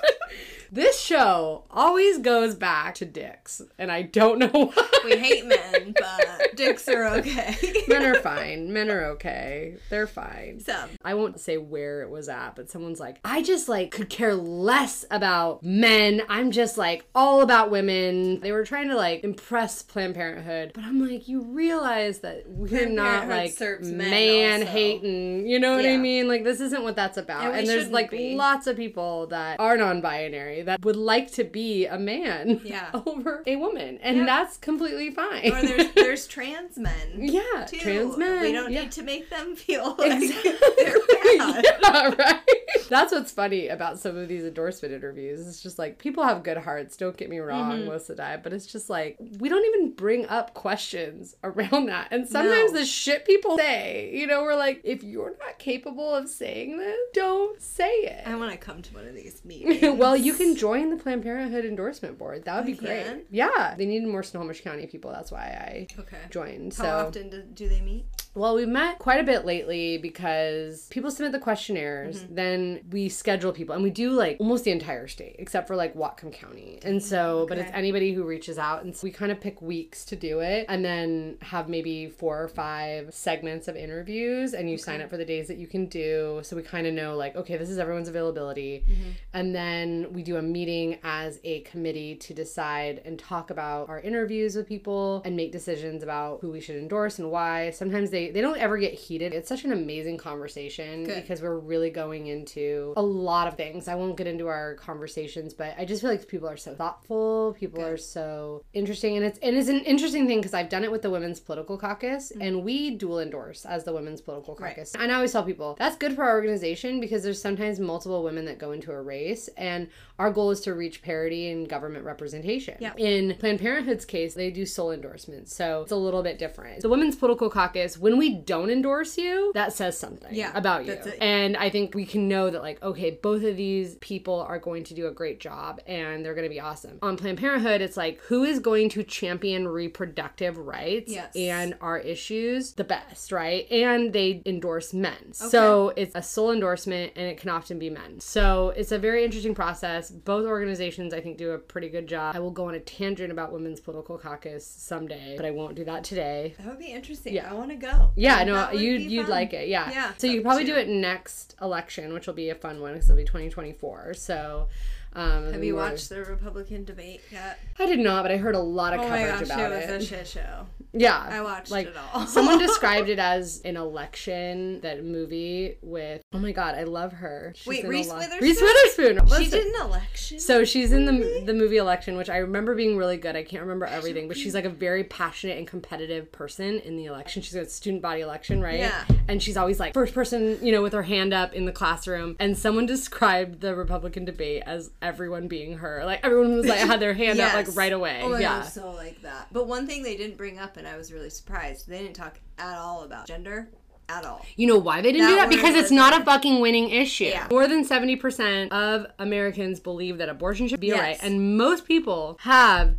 this show always goes back to dicks, and I don't know why. We hate men, but dicks are okay. Men are fine. Men are okay. They're fine. Some. I won't say where it was at, but someone's like, I just like could care less about men. I'm just like all about women. They were trying to like impress Planned Parenthood, but I'm like, you realize that we're Planned not like man hating. You know what I mean? Like this isn't what that's about. And And, there's like be. lots of people that are non-binary that would like to be a man Yeah. over a woman, and that's completely fine. Or there's there's trans men. yeah, Too. trans men. We don't yeah. need to make them feel like Exactly. they're bad. yeah, right. That's what's funny about some of these endorsement interviews. It's just like people have good hearts. Don't get me wrong, Mm-hmm. most of the time, but it's just like we don't even bring up questions around that. And sometimes No. the shit people say, you know, we're like, if you're not capable of saying this, don't say it. I want to come to one of these meetings. well, you can join the Planned Parenthood endorsement board. That would be I great. can? Yeah, they needed more Snohomish County people. That's why I Okay. joined. How so often do, do they meet? Well, we've met quite a bit lately because people submit the questionnaires, Mm-hmm. then we schedule people, and we do like almost the entire state except for like Whatcom County. And so, but it's anybody who reaches out, and so we kind of pick weeks to do it, and then have maybe four or five segments of interviews, and you sign up for the days that you can do. So we kind of know like, okay, this is everyone's availability, Mm-hmm. and then we do a meeting as a committee to decide and talk about our interviews with people and make decisions about who we should endorse and why. Sometimes they they don't ever get heated. It's such an amazing conversation Good. because we're really going into a lot of things. I won't get into our conversations, but I just feel like people are so thoughtful. People Good. are so interesting, and it's and it's an interesting thing because I've done it with the Women's Political Caucus, and we dual endorse as the Women's Political Mm-hmm. Right. Caucus. And I always tell people that's good for our organization because there's sometimes multiple women that go into a race, and our goal is to reach parity in government representation. Yeah. In Planned Parenthood's case, they do sole endorsements, so it's a little bit different. The Women's Political Caucus, when we don't endorse you, that says something Yeah, about you. And I think we can know that, like, okay, both of these people are going to do a great job and they're going to be awesome. On Planned Parenthood, it's like, who is going to champion reproductive rights Yes. and our issues the best, right? And they endorse men. So it's a sole endorsement and it can often be men. So it's a very interesting process. Both organizations, I think, do a pretty good job. I will go on a tangent about Women's Political Caucus someday, but I won't do that today. That would be interesting. Yeah. I want to go. Yeah, no, you'd you'd fun. like it, yeah. Yeah. So you probably do it next election, which will be a fun one because it'll be 2024. So, um, Have you watched the Republican debate yet? I did not, but I heard a lot of Oh my coverage gosh, about it it. was a shit show. Yeah, I watched like it all. someone described it as an election that movie with. Oh my god, I love her. She's Wait, Reese lot- Witherspoon? Reese Witherspoon. She Listen. did an election. So she's in the the movie Election, which I remember being really good. I can't remember everything, but she's like a very passionate and competitive person in the election. She's a student body election, right? Yeah. And she's always like first person, you know, with her hand up in the classroom. And someone described the Republican debate as everyone being her. Like everyone was like had their hand up like right away. Oh, yeah. So like that. But one thing they didn't bring up, and I was really surprised, they didn't talk at all about gender, at all. You know why they didn't That do that? Because it's not a fucking winning issue. Yeah. More than 70% of Americans believe that abortion should be a right. And most people have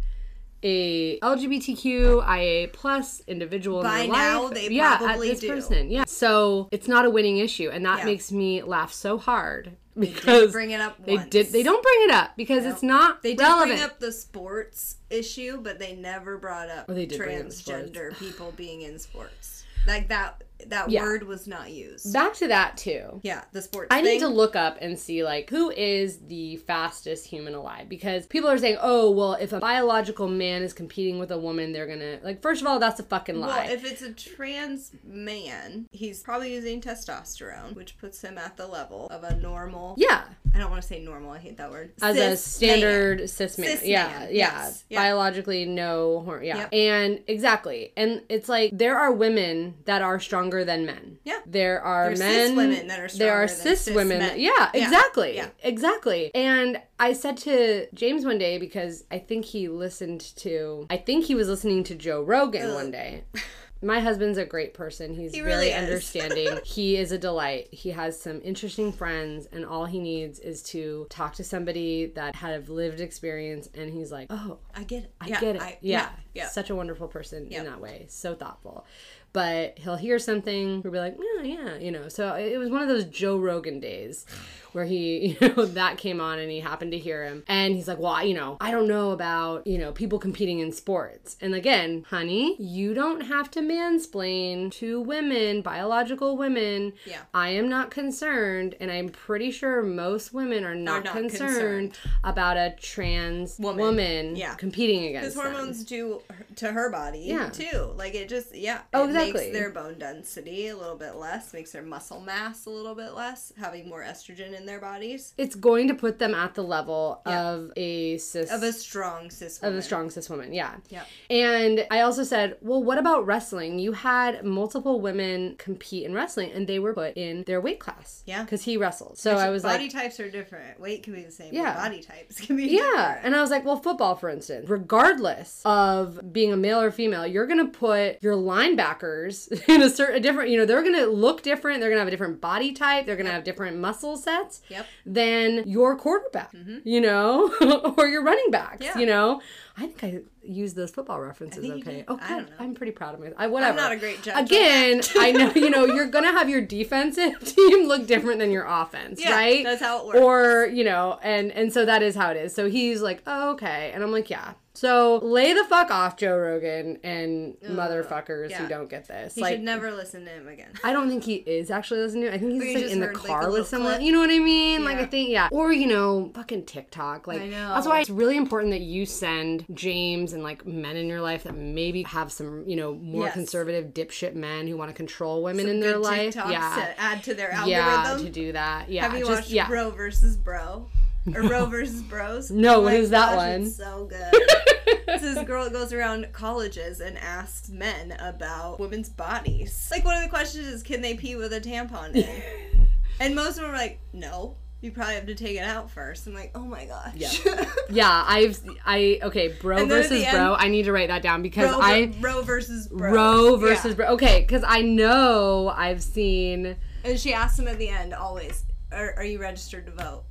a LGBTQIA plus individual By in now, life. they yeah, probably this do. person. Yeah. So it's not a winning issue. And that Yeah. makes me laugh so hard. Because bring it up they once. did they don't bring it up because it's not They did relevant. bring up the sports issue, but they never brought up they did bring up the sports. transgender people being in sports. Like that that Yeah. word was not used. Back to that too. yeah, the sports I need to look up and see like who is the fastest human alive because people are saying, "Oh, well, if a biological man is competing with a woman, they're going to like first of all, that's a fucking lie." Well, if it's a trans man, he's probably using testosterone, which puts him at the level of a normal. yeah, I don't want to say normal. I hate that word. as a Cis standard cis man. Cis yeah, man, yeah. yes, yeah. Biologically no yeah. Yep. And exactly. And it's like there are women that are stronger than men. Yeah. There are There's men cis women that are There are cis cis women. that- yeah, Yeah, exactly. yeah. Exactly. And I said to James one day because I think he listened to I think he was listening to Joe Rogan Ugh. one day. My husband's a great person. He's He very really is. understanding. he is a delight. He has some interesting friends, and all he needs is to talk to somebody that had lived experience. And he's like, "Oh, I get it. I Yeah, get it. I- yeah. yeah. Such a wonderful person Yeah. in that way. So thoughtful. But he'll hear something, he'll be like, yeah, yeah, you know. So it was one of those Joe Rogan days where he, you know, that came on and he happened to hear him. And he's like, well, I- you know, I don't know about, you know, people competing in sports. And again, honey, you don't have to mansplain to women, biological women. Yeah. I am not concerned. And I'm pretty sure most women are not, not concerned, concerned. about a trans Woman. woman, Yeah. competing against Because hormones do to her body Yeah. too. Like it just yeah. Oh, it exactly. makes their bone density a little bit less, makes their muscle mass a little bit less, having more estrogen in their bodies. it's going to put them at the level Yeah. of a cis Of a strong cis of woman. a strong cis woman, yeah. Yeah. And I also said, well, what about wrestling? You had multiple women compete in wrestling, and they were put in their weight class. Yeah. because he wrestled. So I was body like, body types are different. Weight can be the same. Yeah. Yeah. Body types can be yeah. different. And I was like, well, football, for instance, regardless of being a male or female, you're gonna put your linebackers in a certain a different. You know, they're gonna look different. They're gonna have a different body type. They're gonna have different muscle sets. Yep. than your quarterback, mm-hmm. you know, or your running backs, Yeah. you know. I think I use those football references you okay. Oh, I don't know. I'm pretty proud of myself. I, whatever. not a great judge Again. I know you know you're gonna have your defensive team look different than your offense, Yeah, right? that's how it works. Or you know, and and so that is how it is. So he's like, oh, okay, and I'm like, yeah. So lay the fuck off, Joe Rogan and motherfuckers who don't get this. You like, should never listen to him again. I don't think he is actually listening to it. I think he's just, like just in the heard, like, car a with someone. clip. You know what I mean? Like I think yeah. Or you know, fucking TikTok. Like I know. that's why it's really important that you send James and like men in your life that maybe have some you know more Yes. conservative dipshit men who want to control women in their life. TikToks Yeah. to add to their Yeah, algorithm. to do that. Yeah, Have you just watched yeah. Bro versus Bro? Or Bro versus Bros? No, Oh what that gosh, one? It's so good. it's this girl that goes around colleges and asks men about women's bodies. Like one of the questions is, can they pee with a tampon in? and most of them are like, no. You probably have to take it out first. I'm like, oh my gosh. Yeah. Yeah, I've I okay, bro And then at versus bro. end- I need to write that down because Bro, I Bro versus Bro. Roe versus Yeah. bro. Okay, because I know I've seen And she asks them at the end always, are, are you registered to vote?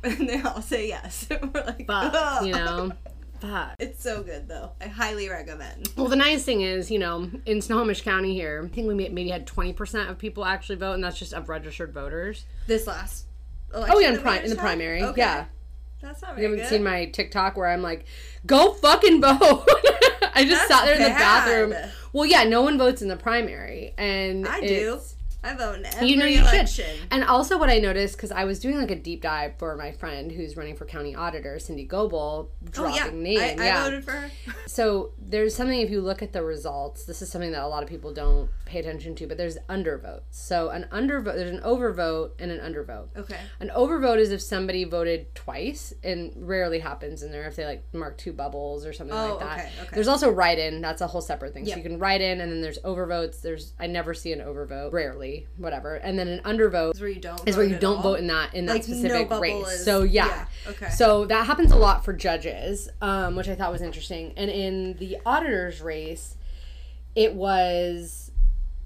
And they all say yes. We're like, fuck, "Ugh." you know, fuck. It's so good though. I highly recommend. Well, the nice thing is, you know, in Snohomish County here, I think we maybe had 20% of people actually vote, and that's just of registered voters. This last oh, election. Oh, yeah, in, pri- in the primary. Okay. Yeah. That's not You haven't good. seen my TikTok where I'm like, go fucking vote. I just That's sat there in the bad. bathroom. Well, yeah, no one votes in the primary. And I do. I vote in every You know you election. should. And also, what I noticed because I was doing like a deep dive for my friend who's running for county auditor, Cindy Gobel, Oh dropping yeah, name. I, I yeah. voted for her. So there's something if you look at the results, this is something that a lot of people don't pay attention to, but there's undervotes. So an undervote, there's an overvote and an undervote. Okay. An overvote is if somebody voted twice, and rarely happens in there if they like mark two bubbles or something Oh, like that. okay, okay. There's also write-in. That's a whole separate thing. Yep. So you can write in, and then there's overvotes. There's I never see an overvote, rarely, whatever. And then an undervote Is where you don't. is where vote you don't all? vote in that in that Like, specific bubble race. is- so yeah. yeah, okay. So that happens a lot for judges, um, which I thought was interesting. And in the auditors race, it was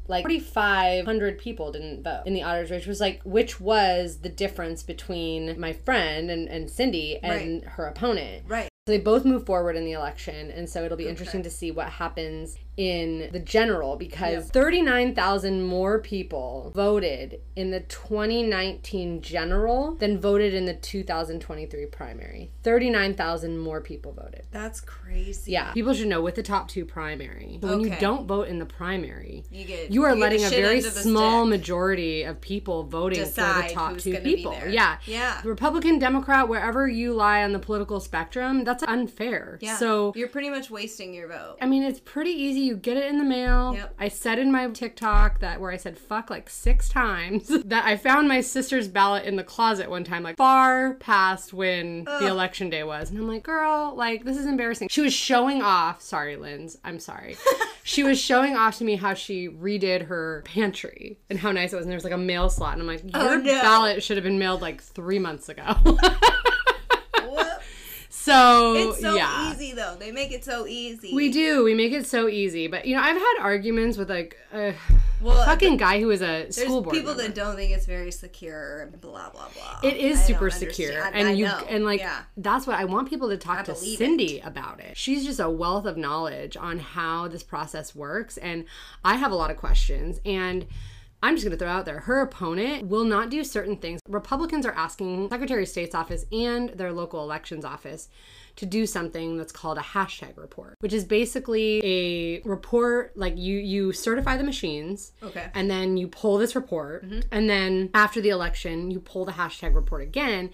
like 4500 people didn't vote in the auditors race which was like which was the difference between my friend and, and cindy and her opponent Right. so they both move forward in the election, and so it'll be interesting to see what happens in the general because 39,000 more people voted in the 2019 general than voted in the 2023 primary. 39,000 more people voted. That's crazy. Yeah, people should know with the top two primary. Okay. When you don't vote in the primary, You get. you are get letting a very end of the small stick. majority of people voting for Decide the top who's two gonna be people. there. Yeah. Yeah. Republican, Democrat, wherever you lie on the political spectrum, that's unfair. Yeah. So you're pretty much wasting your vote. I mean, it's pretty easy. You get it in the mail. Yep. I said in my TikTok that where I said fuck like six times that I found my sister's ballot in the closet one time, like far past when the election day was. And I'm like, girl, like this is embarrassing. She was showing off. Sorry, Linz. I'm sorry. she was showing off to me how she redid her pantry and how nice it was. And there was like a mail slot. And I'm like, oh, your Oh, no. ballot should have been mailed like three months ago. So, It's so yeah. easy though. They make it so easy. We do. We make it so easy. But you know, I've had arguments with like a Well, fucking guy who is a There's school board people member. that don't think it's very secure blah blah blah. It is I super secure, and I you know. and like yeah. that's what I want people to talk to Cindy about it. She's just a wealth of knowledge on how this process works, and I have a lot of questions and. I'm just going to throw out there her opponent will not do certain things. Republicans are asking Secretary of State's office and their local elections office to do something that's called a hashtag report, which is basically a report like you you certify the machines Okay. and then you pull this report Mm-hmm. and then after the election you pull the hashtag report again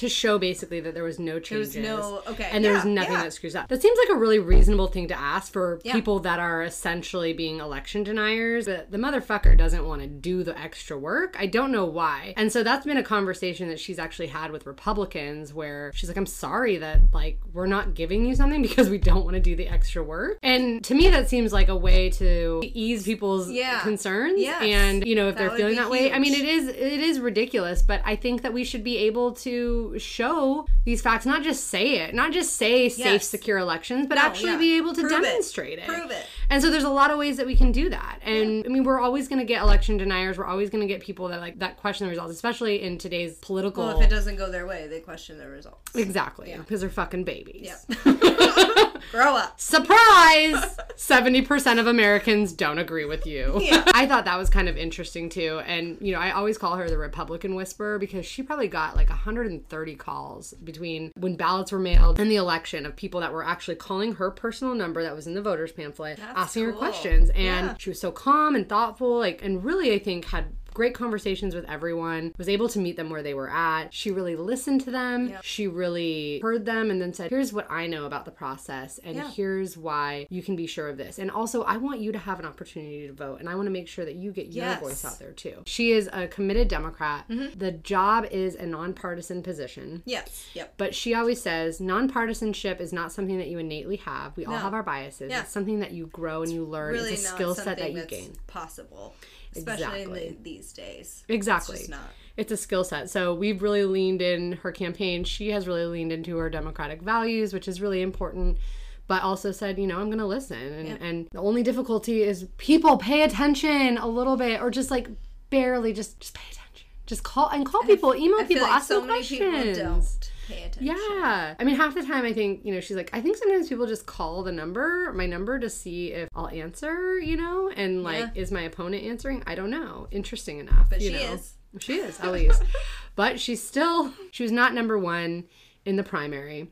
to show basically that there was no changes was no- okay, and there was yeah, nothing yeah. that screws up that seems like a really reasonable thing to ask for Yeah. people that are essentially being election deniers but the motherfucker doesn't want to do the extra work i don't know why and so that's been a conversation that she's actually had with republicans where she's like i'm sorry that like we're not giving you something because we don't want to do the extra work and to me that seems like a way to ease people's Yeah. concerns Yes. and you know if That they're feeling that way i mean it is it is ridiculous but i think that we should be able to show these facts not just say it not just say safe Yes. secure elections but No, actually yeah. be able to Prove demonstrate it. Prove it. and so there's a lot of ways that we can do that and i mean we're always going to get election deniers we're always going to get people that like that question the results especially in today's political Well, if it doesn't go their way, they question the results. exactly because they're fucking babies Yeah. Grow up. Surprise! 70% of Americans don't agree with you. Yeah. I thought that was kind of interesting too. And, you know, I always call her the Republican whisperer because she probably got like 130 calls between when ballots were mailed and the election of people that were actually calling her personal number that was in the voters pamphlet, asking her questions. And Yeah. she was so calm and thoughtful, like, and really, I think, had great conversations with everyone was able to meet them where they were at she really listened to them Yep. she really heard them and then said here's what i know about the process and Yeah. here's why you can be sure of this and also i want you to have an opportunity to vote and i want to make sure that you get your voice out there too she is a committed democrat Mm-hmm. the job is a nonpartisan position Yes. Yep. but she always says nonpartisanship is not something that you innately have. We all have our biases. Yeah. It's something that you grow and you learn. Really it's a skill set that you gain. possible, especially Exactly. in the, these days. Exactly. It's. It's a skill set. So we've really leaned in her campaign. She has really leaned into her democratic values, which is really important. But also said, you know, I'm going to listen. And, and the only difficulty is people pay attention a little bit, or just like barely, just just pay attention. Just call and call people, email people, like ask so them questions. Pay attention. Yeah. I mean, half the time I think, you know, she's like, I think sometimes people just call the number, my number, to see if I'll answer, you know? And like, Yeah. is my opponent answering? I don't know. Interesting enough. But you she know? is. She is, at least. but she's still, she was not number one in the primary.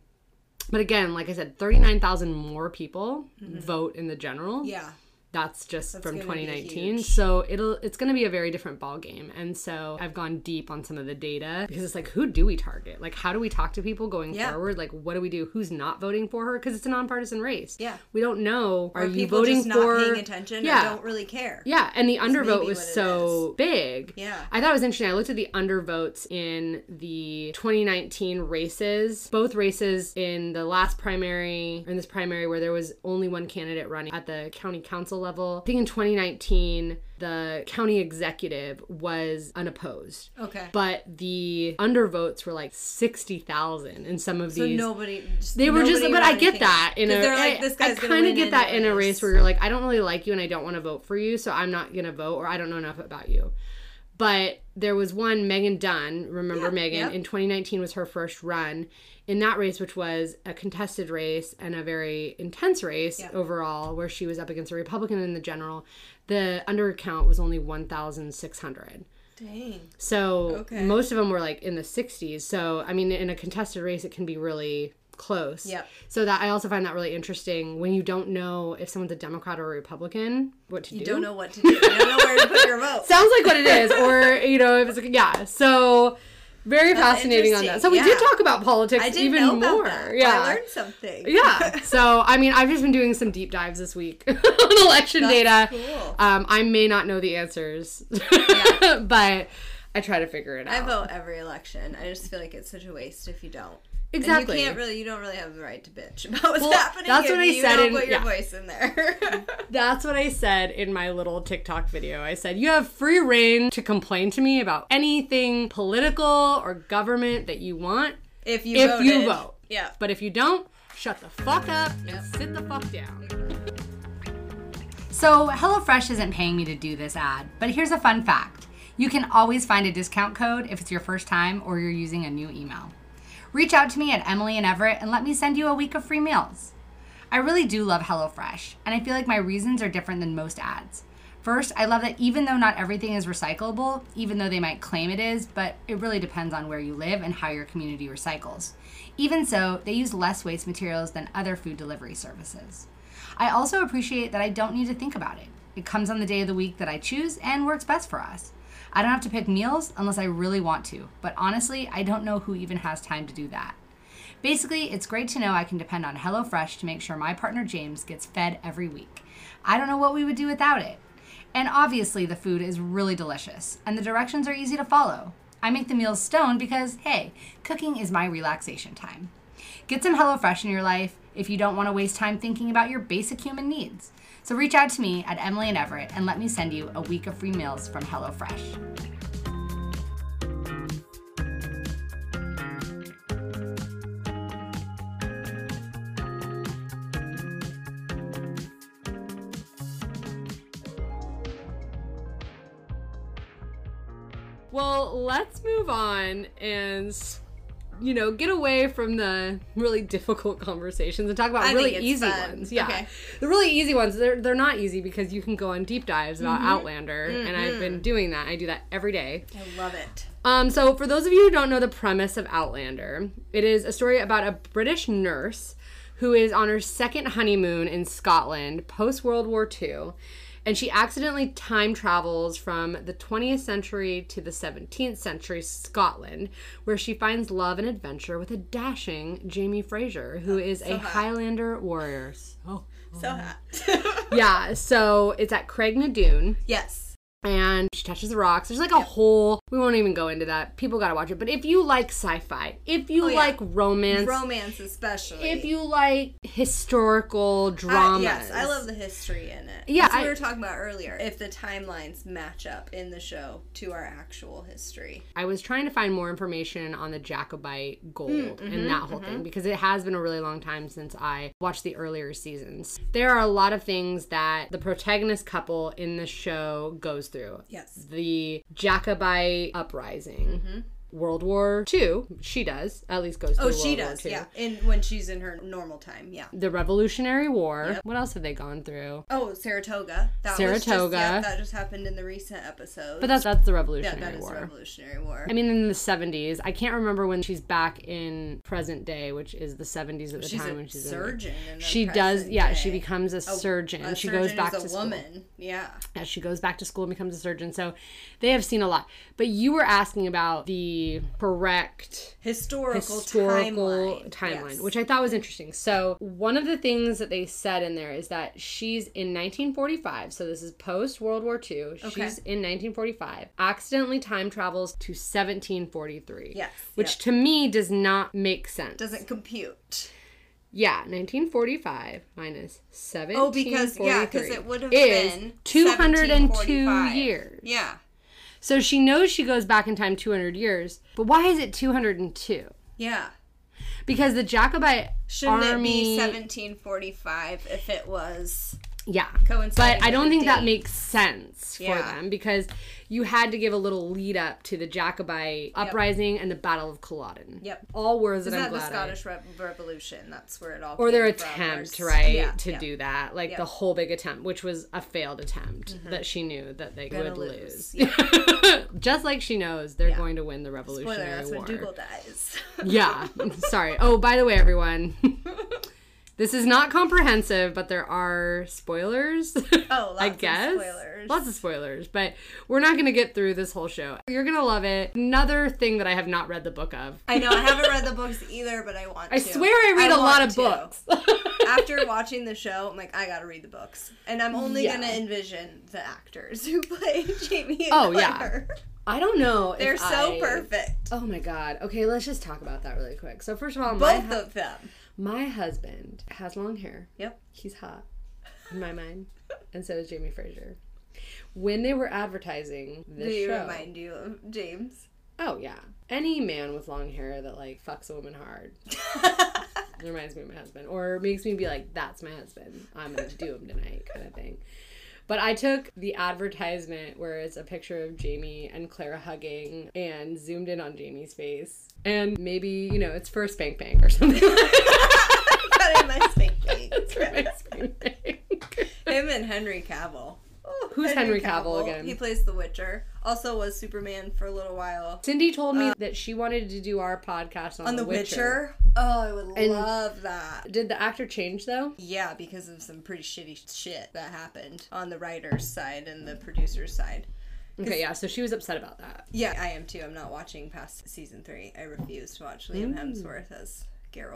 But again, like I said, 39,000 more people mm-hmm. vote in the general Yeah. That's just from 2019 so it'll it's going to be a very different ball game and so i've gone deep on some of the data because it's like who do we target like how do we talk to people going Yeah. forward like what do we do who's not voting for her because it's a nonpartisan race Yeah. we don't know are Or you people voting just not for paying attention yeah or don't really care. yeah, and the undervote was so big. Yeah. I thought it was interesting. I looked at the undervotes in the 2019 races, both races in the last primary, in this primary where there was only one candidate running at the county council level. I think in 2019, the county executive was unopposed. Okay. But the undervotes were like 60,000 in some of so these. nobody. Just, They were just, but I get that in a. like, this guy's I gonna kind of get that in a race where you're like, I don't really like you and I don't want to vote for you, so I'm not gonna vote or I don't know enough about you. But there was one Megan Dunn. Remember Yeah, Megan yep. in 2019 was her first run in that race, which was a contested race and a very intense race Yeah. overall, where she was up against a Republican in the general. The undercount was only 1,600. Dang. So Okay. most of them were like in the 60s. So I mean, in a contested race, it can be really close. Yep. So that I also find that really interesting when you don't know if someone's a Democrat or a Republican, what to You do. You don't know what to do. You don't know where to put your vote. Sounds like what it is, or you know, if it's like, yeah. So very fascinating on that. So we did talk about politics even more. Yeah. I learned something. yeah. So I mean, I've just been doing some deep dives this week on election data. cool. Um, I may not know the answers, but I try to figure it out. I vote every election. I just feel like it's such a waste if you don't. Exactly. And you can't really, you don't really have the right to bitch about what's Well, happening. that's what I you said don't in- put your yeah. voice in there. That's what I said in my little TikTok video. I said, You have free reign to complain to me about anything political or government that you want, if you if voted. you vote. Yeah. But if you don't, shut the fuck up and sit the fuck down. So, HelloFresh isn't paying me to do this ad, but here's a fun fact. You can always find a discount code if it's your first time or you're using a new email. Reach out to me at Emily in Everett and let me send you a week of free meals. I really do love HelloFresh, and I feel like my reasons are different than most ads. First, I love that even though not everything is recyclable, even though they might claim it is, but it really depends on where you live and how your community recycles. Even so, they use less waste materials than other food delivery services. I also appreciate that I don't need to think about it. It comes on the day of the week that I choose and works best for us. I don't have to pick meals unless I really want to, but honestly, I don't know who even has time to do that. Basically, it's great to know I can depend on HelloFresh to make sure my partner James gets fed every week. I don't know what we would do without it. And obviously, the food is really delicious, and the directions are easy to follow. I make the meals stone because, hey, cooking is my relaxation time. Get some HelloFresh in your life if you don't want to waste time thinking about your basic human needs. So reach out to me at Emily in Everett and let me send you a week of free meals from HelloFresh. Well, let's move on and you know, get away from the really difficult conversations and talk about I really easy fun. ones. Yeah. Okay. The really easy ones, they're they're not easy because you can go on deep dives about Mm-hmm. Outlander and I've been doing that. I do that every day. I love it. Um, so, for those of you who don't know the premise of Outlander, it is a story about a British nurse who is on her second honeymoon in Scotland post World War II. And she accidentally time travels from the 20th century to the 17th century Scotland, where she finds love and adventure with a dashing Jamie Fraser, who oh, is a hot. Highlander warrior. So, Oh. So hot. Yeah, so it's at Craigh na Dun yes. And she touches the rocks. There's like a whole. We won't even go into that. People gotta watch it. But if you like sci-fi, if you Oh, yeah. like romance, Romance especially. if you like historical dramas, I, yes, I love the history in it. Yeah, I- we were talking about earlier. If the timelines match up in the show to our actual history. I was trying to find more information on the Jacobite gold Mm, and that mm-hmm, whole thing because it has been a really long time since I watched the earlier seasons. There are a lot of things that the protagonist couple in the show goes through. Yes. The Jacobite uprising. Mm-hmm. World War II, she does, at least goes through Oh, she does. Yeah. In when she's in her normal time. Yeah. The Revolutionary War. Yep. What else have they gone through? Oh, Saratoga. That Was Saratoga. just, yeah, that just happened in the recent episode. But that's that's the yeah, Revolutionary that is War. the Revolutionary War. I mean, in the 70s. I can't remember when she's back in present day, which is the 70s at the she's time a when she's surgeon. She does, yeah. She becomes a surgeon. A she goes back is to a school. woman. Yeah. Yeah, she goes back to school and becomes a surgeon. So they have seen a lot. But you were asking about the correct Historical, historical timeline. timeline, Yes. which I thought was interesting. So, one of the things that they said in there is that she's in 1945, so this is post World War II. She's Okay. in 1945, accidentally time travels to 1743. Yes, Which to me does not make sense. doesn't compute. yeah, 1945 minus 1743 Oh, because yeah, because it would have is been 202 years. Yeah. So she knows she goes back in time 200 years, but why is it 202? Yeah. Because the Jacobite Shouldn't army, it be 1745 if it was yeah. coinciding? But I don't the think that makes sense for Yeah. them because you had to give a little lead up to the Jacobite uprising and the Battle of Culloden. Yep. All words that I'm that the glad I- Scottish Re- Revolution? That's where it all. or their from, attempt, or- right, Yeah, to yeah. do that, like the whole big attempt, which was a failed attempt mm-hmm. that she knew that they Gonna would lose. lose. Just like she knows they're going to win the Spoiler: Revolutionary That's War. when Dougal dies. yeah. Sorry. Oh, by the way, everyone. This is not comprehensive, but there are spoilers. Oh, lots I of guess. spoilers. Lots of spoilers, but we're not going to get through this whole show. You're going to love it. Another thing that I have not read the book of. I know I haven't read the books either, but I want to. I to. swear I read a lot of to. books. After watching the show, I'm like, I gotta read the books, and I'm only Yeah. gonna envision the actors who play Jamie. And Oh, yeah. I don't know. they're so I- perfect. Oh my god. Okay, let's just talk about that really quick. So first of all, Both hu- of them. My husband has long hair. Yep. He's hot in my mind, and so is Jamie Fraser. When they were advertising this you show, remind you of James? oh yeah, any man with long hair that like fucks a woman hard reminds me of my husband, or makes me be like, "That's my husband. I'm gonna do him tonight," kind of thing. But I took the advertisement where it's a picture of Jamie and Claire hugging and zoomed in on Jamie's face. And maybe, you know, it's for Spank Bank or something. My spank bank. it's my Spank Bank. Him and Henry Cavill. Oh, Who's Henry Cavill again? He plays The Witcher. Also was Superman for a little while. Cindy told me uh, that she wanted to do our podcast on, On The, The Witcher. Witcher? Oh, I would And- love that. Did the actor change though? Yeah, because of some pretty shitty shit that happened on the writer's side and the producer's side. Okay, yeah, so she was upset about that. Yeah, I am too. I'm not watching past season three. I refuse to watch Liam mm. Hemsworth as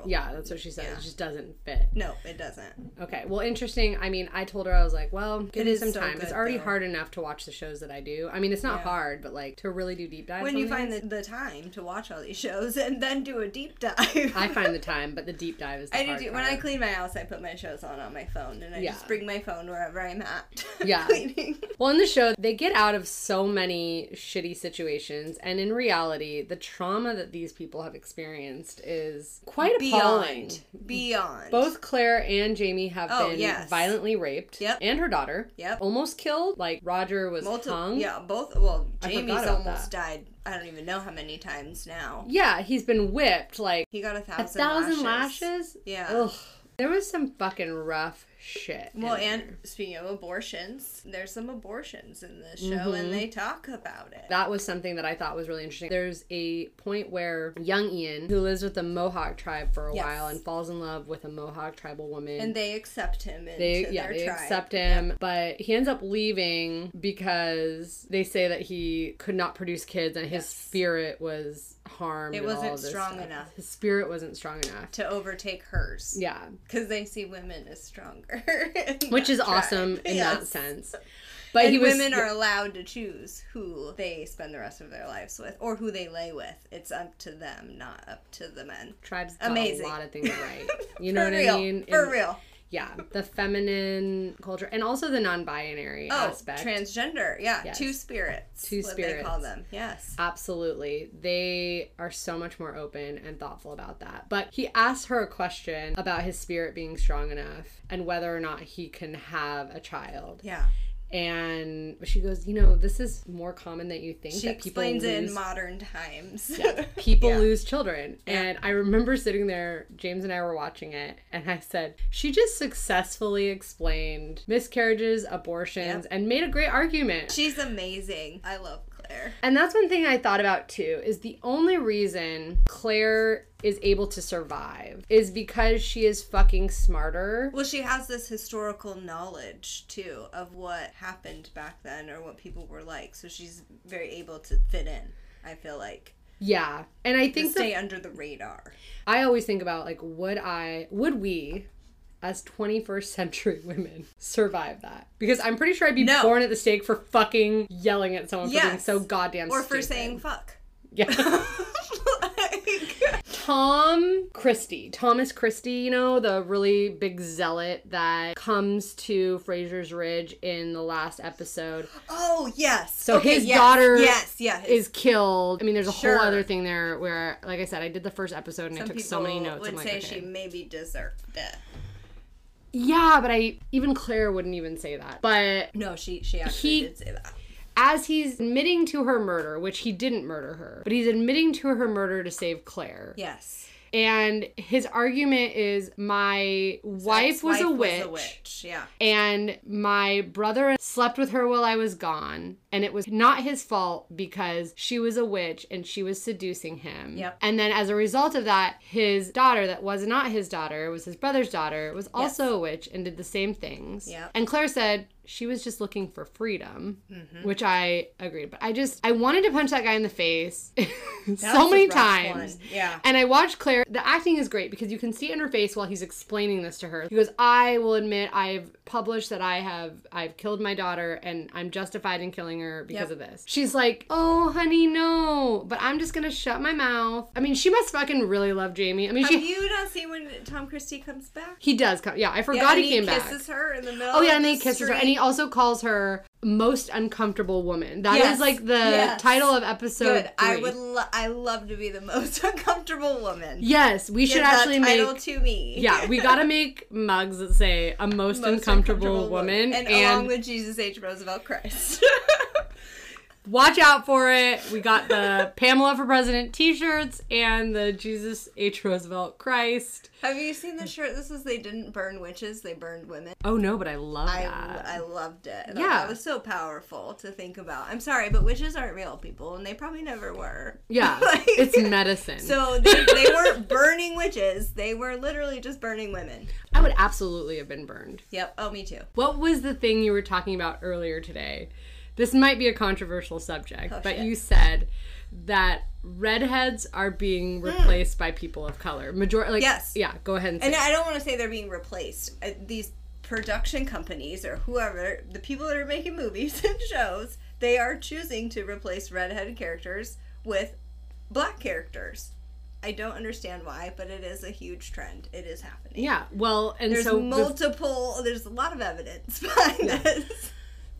Yeah, that's what she said. Yeah. It just doesn't fit. No, it doesn't. Okay, well, interesting. I mean, I told her I was like, well, give It me some so time. it's already though. hard enough to watch the shows that I do. I mean, it's not Yeah. hard, but like to really do deep dives. When you find the, the time to watch all these shows and then do a deep dive. I find the time, but the deep dive is. The I do. When I clean my house, I put my shows on on my phone and I Yeah. just bring my phone wherever I'm at. Yeah. cleaning. Well, in the show, they get out of so many shitty situations, and in reality, the trauma that these people have experienced is quite quite appalling. beyond, beyond. Both Claire and Jamie have Oh, been yes. violently raped. Yep. And her daughter. Yep. Almost killed. Like Roger was Multi- hung. Yeah, both. Well, Jamie's almost that. died. I don't even know how many times now. Yeah, he's been whipped like He got a thousand. a thousand, thousand lashes. lashes. Yeah. Ugh. There was some fucking rough shit. Well, there. and speaking of abortions, there's some abortions in this show, Mm-hmm. and they talk about it. That was something that I thought was really interesting. There's a point where young Ian, who lives with the Mohawk tribe for a Yes. while and falls in love with a Mohawk tribal woman. and they accept him into they yeah, their they tribe. accept him, but he ends up leaving because they say that he could not produce kids and his Yes. spirit was harmed. It wasn't strong stuff. enough. His spirit wasn't strong enough. to overtake hers. Yeah, Because they see women as stronger. which is awesome tribe. in that sense. But and he was women are allowed to choose who they spend the rest of their lives with or who they lay with. It's up to them, not up to the men. tribes got amazing. a lot of things right. You know what real. I mean? For In- real. Yeah, the feminine culture and also the non-binary Oh, aspect. transgender. Yeah, Yes. two spirits. Two what they call them. Yes. Absolutely. They are so much more open and thoughtful about that. But he asks her a question about his spirit being strong enough and whether or not he can have a child. Yeah. And she goes, You know, this is more common than you think She that people explains it in modern times. Yeah, people Yeah. lose children. And I remember sitting there, James and I were watching it, and I said, She just successfully explained miscarriages, abortions, Yep. and made a great argument. She's amazing. I love Claire. And that's one thing I thought about too is the only reason Claire is able to survive is because she is fucking smarter. Well, she has this historical knowledge too of what happened back then or what people were like, so she's very able to fit in. I feel like Yeah. And I think stay under the radar. I always think about like would I would we as 21st century women survive that? Because I'm pretty sure I'd be No. born at the stake for fucking yelling at someone for being so goddamn stupid. Or for saying fuck. yeah. Like- Tom Christie, Thomas Christie, you know, the really big zealot that comes to Fraser's Ridge in the last episode oh yes. So Okay, his yes, daughter Yes, yeah. is killed. I mean, there's a Sure. whole other thing there where, like I said, I did the first episode and I took so many notes. would I'm like, say okay. she maybe deserved it. Yeah, but I even Claire wouldn't even say that. But No, she she actually He- did say that. as he's admitting to her murder, which he didn't murder her, but he's admitting to her murder to save Claire. Yes. And his argument is my wife was a Ex-wife witch. Yeah. and my brother slept with her while I was gone, and it was not his fault because she was a witch and she was seducing him. Yep. And then as a result of that, his daughter, that was not his daughter, was his brother's daughter, was also a witch and did the same things. Yep. And Claire said she was just looking for freedom, Mm-hmm. which I agreed. But I just I wanted to punch that guy in the face so many times. one. Yeah. And I watched Claire. The acting is great because you can see in her face while he's explaining this to her. He goes, "I will admit I've published that I have I've killed my daughter and I'm justified in killing her because Yep. of this." She's like, "Oh, honey, no." But I'm just going to shut my mouth. I mean, she must fucking really love Jamie. I mean, Have she you not seen when Tom Christie comes back? he does come. Yeah, I Yeah, forgot and he came back. He kisses her in the middle. Oh yeah, and he kisses her, and he also calls her most uncomfortable woman. That is Yes, like the yes. title of episode. Good. I would. Lo- I love to be the most uncomfortable woman. Yes, we Give should actually title make. to me. Yeah, we gotta make mugs that say a most, Most uncomfortable, woman, and, and, along with Jesus H. Roosevelt Christ. watch out for it. We got the Pamela for President T-shirts and the Jesus H Roosevelt Christ. Have you seen the shirt? This is they didn't burn witches; they burned women. Oh no, but I love I, that. I loved it. And Yeah. that was so powerful to think about. I'm sorry, but witches aren't real people, and they probably never were. yeah, Like- it's medicine. So they, they weren't burning witches; they were literally just burning women. I would absolutely have been burned. Yep. Oh, me too. What was the thing you were talking about earlier today? This might be a controversial subject, Oh, but shit. you said that redheads are being replaced by people of color. Major like Hmm. Yes. yeah, go ahead and say. And. I don't want to say they're being replaced. Uh, These production companies or whoever, the people that are making movies and shows, they are choosing to replace redheaded characters with black characters. I don't understand why, but it is a huge trend. It is happening. yeah, well, and There's so the- multiple. there's a lot of evidence behind this.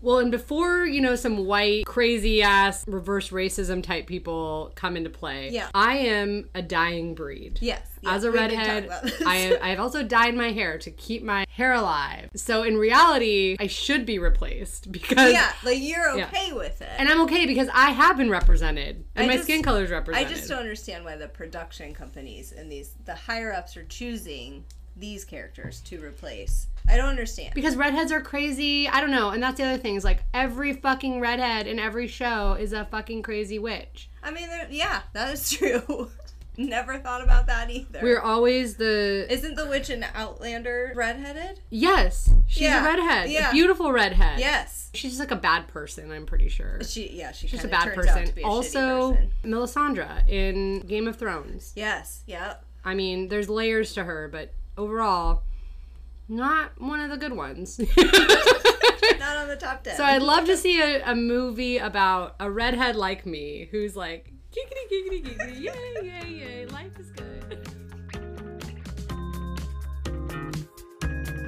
Well, and before, you know, some white, crazy ass reverse racism type people come into play, Yeah. I am a dying breed. Yes. As a we did talk redhead. I have, I have also dyed my hair to keep my hair alive. So in reality, I should be replaced because. yeah, like you're Yeah. okay with it. And I'm okay because I have been represented and I my just- skin color is represented. I just don't understand why the production companies and these the higher ups are choosing these characters to replace. I don't understand. Because redheads are crazy. I don't know. And that's the other thing is like every fucking redhead in every show is a fucking crazy witch. I mean, yeah, that is true. Never thought about that either. We're always the. Isn't the witch in Outlander redheaded? yes, she's Yeah, a redhead. yeah. A beautiful redhead. Yes. She's just like a bad person, I'm pretty sure. She yeah, she She's a bad person. a Also, person. Melisandre in Game of Thrones. Yes, yep. I mean, there's layers to her, but overall, not one of the good ones. Not on the top ten. So I'd love to see a, a movie about a redhead like me who's like, giggity, giggity, giggity, yay, yay, yay, life is good.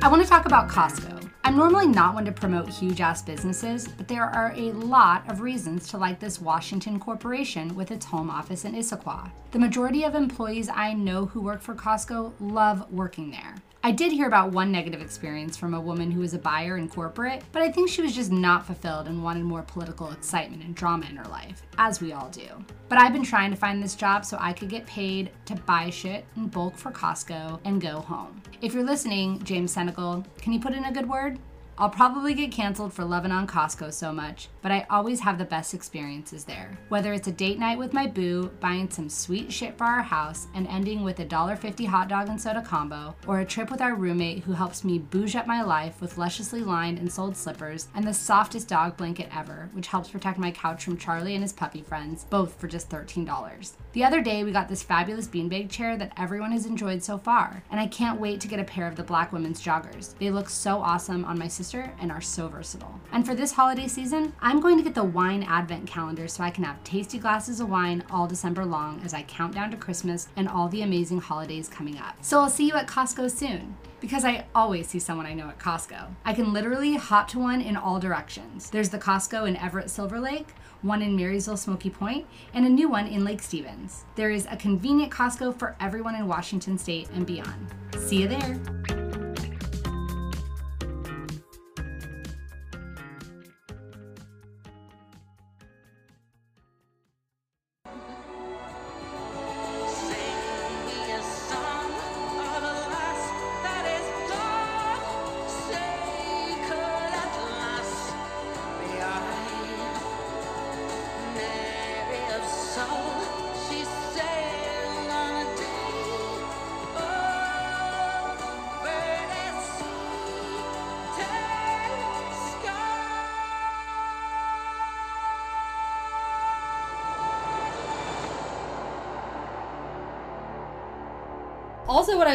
I want to talk about Costco. I'm normally not one to promote huge ass businesses, but there are a lot of reasons to like this Washington corporation with its home office in Issaquah. The majority of employees I know who work for Costco love working there. I did hear about one negative experience from a woman who was a buyer in corporate, but I think she was just not fulfilled and wanted more political excitement and drama in her life, as we all do. But I've been trying to find this job so I could get paid to buy shit in bulk for Costco and go home. If you're listening, James Senegal, can you put in a good word? I'll probably get canceled for loving on Costco so much, but I always have the best experiences there. Whether it's a date night with my boo, buying some sweet shit for our house, and ending with a $1.50 hot dog and soda combo, or a trip with our roommate who helps me bouge up my life with lusciously lined and soled slippers and the softest dog blanket ever, which helps protect my couch from Charlie and his puppy friends, both for just $13. The other day, we got this fabulous beanbag chair that everyone has enjoyed so far, and I can't wait to get a pair of the Black Women's joggers. They look so awesome on my sister and are so versatile. And for this holiday season, I'm going to get the wine advent calendar so I can have tasty glasses of wine all December long as I count down to Christmas and all the amazing holidays coming up. So I'll see you at Costco soon. Because I always see someone I know at Costco. I can literally hop to one in all directions. There's the Costco in Everett Silver Lake, one in Marysville Smoky Point, and a new one in Lake Stevens. There is a convenient Costco for everyone in Washington state and beyond. See you there.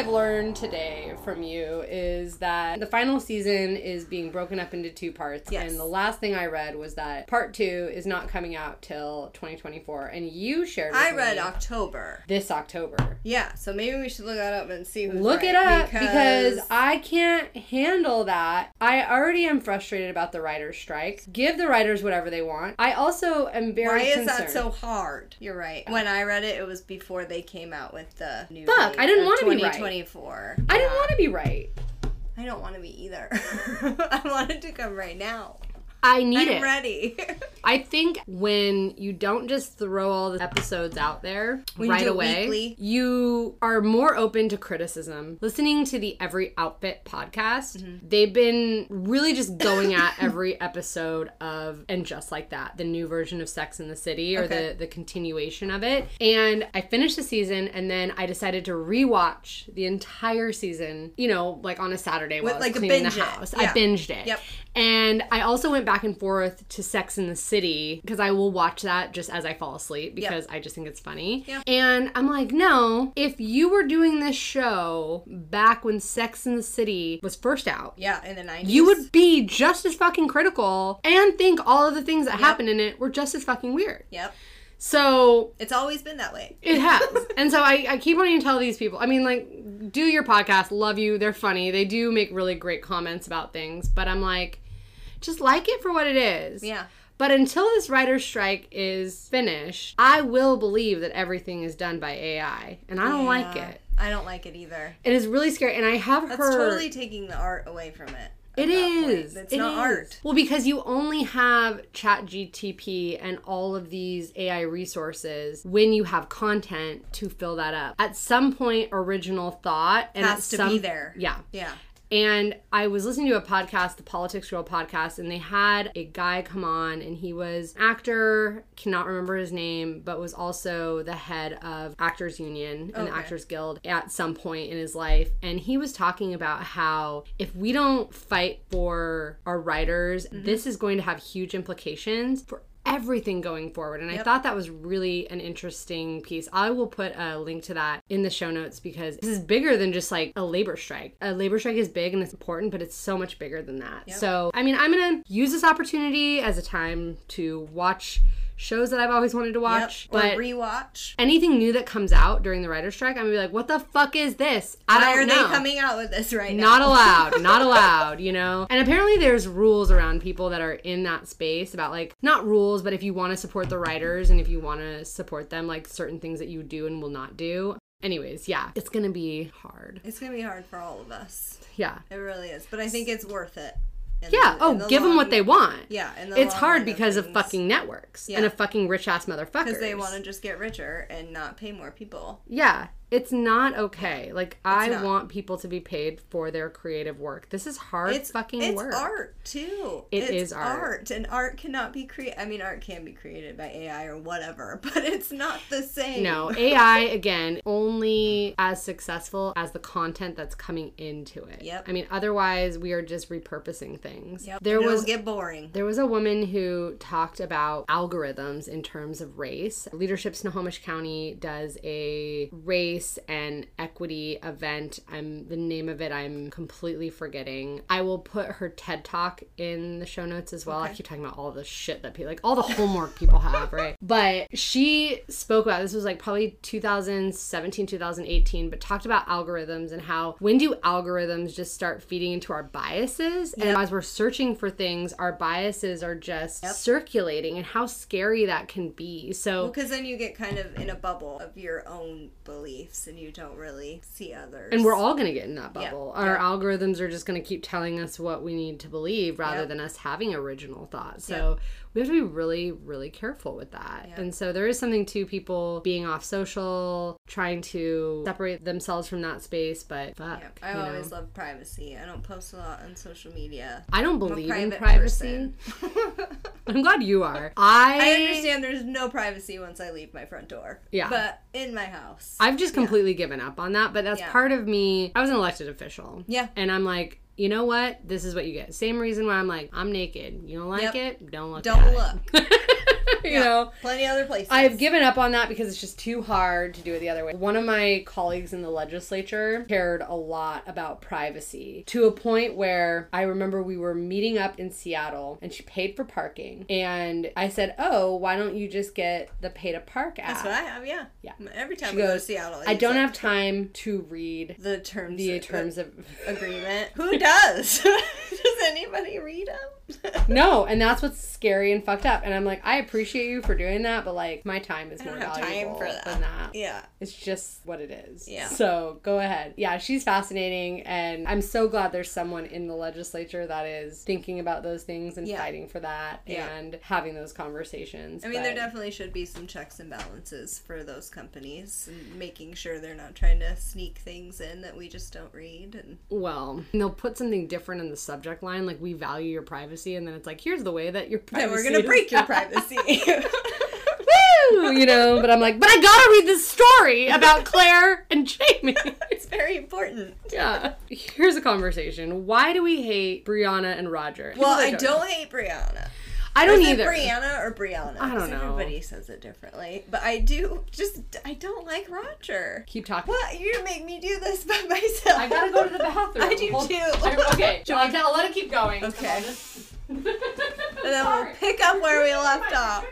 I've learned today from you is that the final season is being broken up into two parts. Yes. And the last thing I read was that part two is not coming out till 2024. And you shared I read October. this October. Yeah, so maybe we should look that up and see who's Look right, it up because I can't handle that. I already am frustrated about the writer's strike. Give the writers whatever they want. I also am very Why is concerned. that so hard? You're right. When I read it, it was before they came out with the new. Fuck, I didn't wanna be right. 2024. I didn't want to be right. I don't want to be either. I want it to come right now. I need I'm it. ready. I think when you don't just throw all the episodes out there When right away, weekly. you are more open to criticism. Listening to the Every Outfit podcast, Mm-hmm. they've been really just going at every episode of And Just Like That, the new version of Sex in the City or Okay. the, the continuation of it. And I finished the season and then I decided to rewatch the entire season, you know, like on a Saturday while With, I was like, a cleaning the house. Yeah. I binged it. Yep. And I also went back and forth to Sex in the City because I will watch that just as I fall asleep because I just think it's funny. Yeah. And I'm like, no, if you were doing this show back when Sex in the City was first out, yeah, in the 90s. you would be just as fucking critical and think all of the things that happened in it were just as fucking weird. Yep. So It's always been that way. it has. and so I, I keep wanting to tell these people, I mean, like, do your podcast, love you, they're funny, they do make really great comments about things, but I'm like, just like it for what it is. Yeah. But until this writer's strike is finished, I will believe that everything is done by AI. And I don't like it. I don't like it either. It is really scary. And I have That's heard. totally taking the art away from it. It point. It's It not is. art. Well, because you only have Chat GTP and all of these AI resources when you have content to fill that up. At some point, original thought and Has to some, be there. Yeah. Yeah. And I was listening to a podcast, the Politics Girl podcast, and they had a guy come on, and he was actor, cannot remember his name, but was also the head of Actors Union and Okay. Actors Guild at some point in his life. And he was talking about how if we don't fight for our writers, Mm-hmm. this is going to have huge implications for everything going forward. And I thought that was really an interesting piece. I will put a link to that in the show notes because this is bigger than just like a labor strike. A labor strike is big and it's important, but it's so much bigger than that. Yep. So, I mean, I'm going to use this opportunity as a time to watch shows that I've always wanted to watch. Yep. Or But rewatch. anything new that comes out during the writer's strike, I'm gonna be like, what the fuck is this? I Why don't are know. they coming out with this right now? Not allowed, not allowed, you know? And apparently there's rules around people that are in that space about like, not rules, but if you want to support the writers and if you want to support them, like certain things that you do and will not do. Anyways, yeah, it's gonna be hard. It's gonna be hard for all of us. Yeah. It really is. But I think it's worth it. Yeah. the- Oh, the give them what they want. Yeah. The It's hard because of things. fucking networks and a fucking rich ass motherfuckers. because they want to just get richer and not pay more people. Yeah, it's not okay. Like I not. want people to be paid for their creative work. This is hard It's fucking it's work. It's art too. It it's is art. and art cannot be created. I mean, art can be created by AI or whatever, but it's not the same. No, AI again only as successful as the content that's coming into it. Yep. I mean, otherwise we are just repurposing things. Yep. There and was get boring. There was a woman who talked about algorithms in terms of race. Leadership Snohomish County does a race and equity event. I'm the name of it I'm completely forgetting. I will put her TED Talk in the show notes as well. I keep talking about all the shit that people like all the homework people have, right? But she spoke about this was like probably 2017, 2018, but talked about algorithms and how when do algorithms just start feeding into our biases? And as we're searching for things, our biases are just circulating and how scary that can be. So Because then you get kind of in a bubble of your own beliefs and you don't really see others. and we're all going to get in that bubble. Our Yeah. algorithms are just going to keep telling us what we need to believe rather Yep. than us having original thought. So we have to be really, really careful with that. Yeah. And so there is something to people being off social, trying to separate themselves from that space. But fuck, Yeah, I you know. always love privacy. I don't post a lot on social media. I don't believe in privacy. I'm glad you are. I I understand there's no privacy once I leave my front door. Yeah. But in my house. I've just completely given up on that, but that's Yeah. part of me. I was an elected official. Yeah. And I'm like, you know what? This is what you get. Same reason why I'm like, I'm naked. You don't like Yep. it? Don't look Don't look. you know? Plenty other places. I've given up on that because it's just too hard to do it the other way. One of my colleagues in the legislature cared a lot about privacy to a point where I remember we were meeting up in Seattle and she paid for parking. And I said, Oh, why don't you just get the pay to park app? That's what I have, yeah. Yeah. Every time She we go to Seattle. I don't have time to read the terms the terms of agreement. Who does? does anybody read them? no and that's what's scary and fucked up and i'm like i appreciate you for doing that but like my time is more valuable for that. than that yeah. it's just what it is Yeah. so go ahead yeah she's fascinating and i'm so glad there's someone in the legislature that is thinking about those things and Yeah. fighting for that Yeah. and having those conversations I mean, there definitely should be some checks and balances for those companies and making sure they're not trying to sneak things in that we just don't read. And well they'll put something different in the subject line like we value your privacy and then it's like here's the way that your privacy then we're gonna break your kept. Privacy. Woo! you know, but I'm like, but I gotta read this story about Claire and Jamie. it's very important. yeah. Here's a conversation. Why do we hate Brianna and Roger? Well, I don't hate Brianna. I don't either. Brianna or Brianna? I don't know. Everybody says it differently, but I do just I don't like Roger. Keep talking. What? You make me do this by myself. I gotta go to the bathroom. I do Hold- too. okay, I'll, I'll let it keep going. Okay. And then we'll pick up where we left off.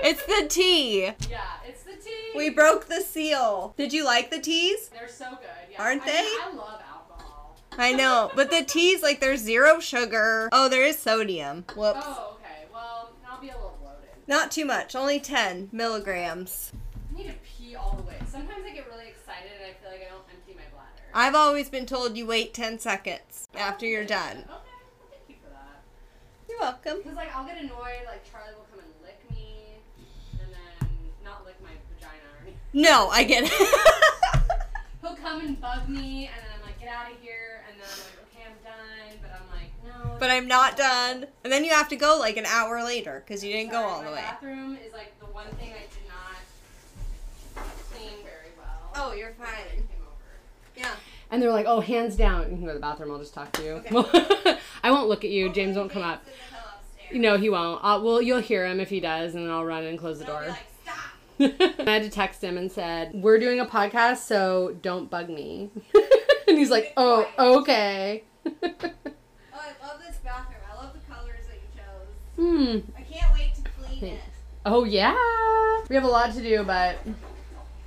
It's the tea. Yeah, it's the tea. We broke the seal. Did you like the teas? They're so good. Yeah. Aren't I they? Mean, I love alcohol. I know, but the tea's like there's zero sugar. Oh, there is sodium. Whoops. Oh, okay. Well, I'll be a little bloated. Not too much, only 10 milligrams. I need to pee all the way. Sometimes I get really excited and I feel like I don't empty my bladder. I've always been told you wait 10 seconds after you're oh, done. Okay, well, thank you for that. You're welcome. Because, like, I'll get annoyed, like, Charlie will come and lick me, and then not lick my vagina or anything. No, I get it. He'll come and bug me, and then I'm like, get out of here, and then I'm like, okay, I'm done, but I'm like, no. but I'm not done. And then you have to go like an hour later because you didn't go all the my way. bathroom is, like, the one thing I did not clean very well. Oh, you're fine. Yeah. And they're like, oh, hands down. You can go to the bathroom. I'll just talk to you. I won't look at you. James won't come up. No, he won't. Uh, well, you'll hear him if he does, and then I'll run and close the door. I had to text him and said, "We're doing a podcast, so don't bug me." and he's like, "Oh, okay." Oh, I love this bathroom. I love the colors that you chose. hmm. I can't wait to clean Thanks. it. Oh yeah. We have a lot to do, but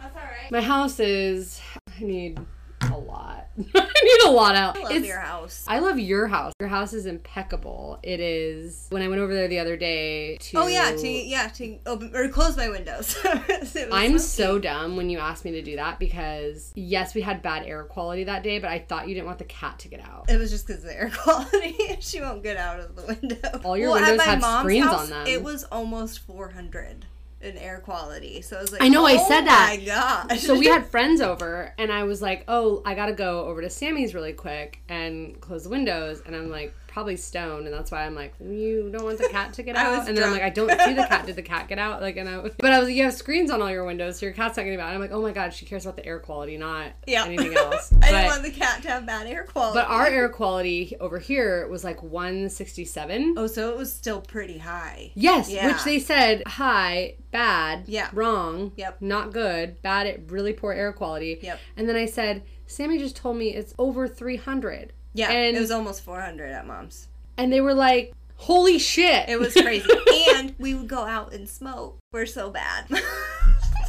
That's all right. my house is. I need a lot. I need a lot out. I love It's- your house. I love your house. Your house is impeccable. It is. When I went over there the other day to. Oh yeah, to yeah to open or close my windows. I'm so so dumb when you asked me to do that because yes, we had bad air quality that day, but I thought you didn't want the cat to get out. It was just because of the air quality. she won't get out of the window. All your at windows mom's screens house, on them. It was almost 400 in air quality. So I was like, I know, I oh said that. My gosh. So we had friends over, and I was like, "Oh, I gotta go over to Sammy's really quick and close the windows." And I'm like, probably stoned, and that's why I'm like, "You don't want the cat to get out?" and then I'm like, "I don't see the cat. Did the cat get out?" Like, and I, but I was like, "You have screens on all your windows, so your cat's not getting out." And I'm like, "Oh my god, she cares about the air quality, not yeah. anything else." I didn't want the cat to have bad air quality. But our air quality over here was like 167. oh, so it was still pretty high. Yes, Yeah. which they said high, bad, Yeah. wrong, Yep. not good, bad, at really poor air quality. Yep. And then I said, Sammy just told me it's over 300. Yeah, and it was almost 400 at mom's. and they were like, "Holy shit!" It was crazy. and we would go out and smoke. We're so bad.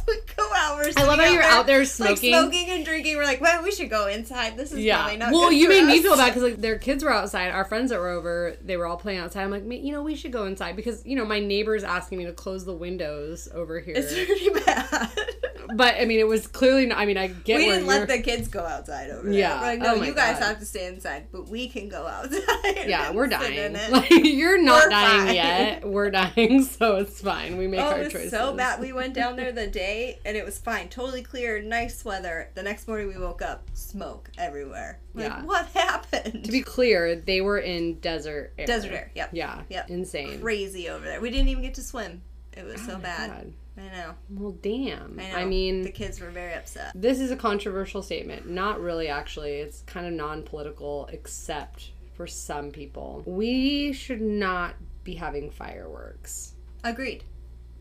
go out. We're I love how you're out there smoking. Like smoking and drinking. We're like, well, we should go inside. This is yeah. probably not Well, good you made me feel bad because like their kids were outside. Our friends that were over, they were all playing outside. I'm like, you know, we should go inside because you know my neighbor's asking me to close the windows over here. It's pretty bad. but I mean, it was clearly. Not, I mean, I get we didn't let the kids go outside over there. Yeah. We're like, no, Oh you guys God. have to stay inside, but we can go outside. yeah, we're dying. Like you're not We're dying fine. yet. We're dying, so it's fine. We make Oh, our choices. so bad. We went down there the day and it was fine, totally clear, nice weather. The next morning we woke up, smoke everywhere. Like, Yeah. what happened? To be clear, they were in desert air. Desert air. Yep. Yeah. Yep. Insane. Crazy over there. We didn't even get to swim. It was oh so Oh my bad. God. I know. Well, damn. I know. I mean, the kids were very upset. this is a controversial statement. Not really, actually. It's kind of non-political, except for some people. We should not be having fireworks. Agreed.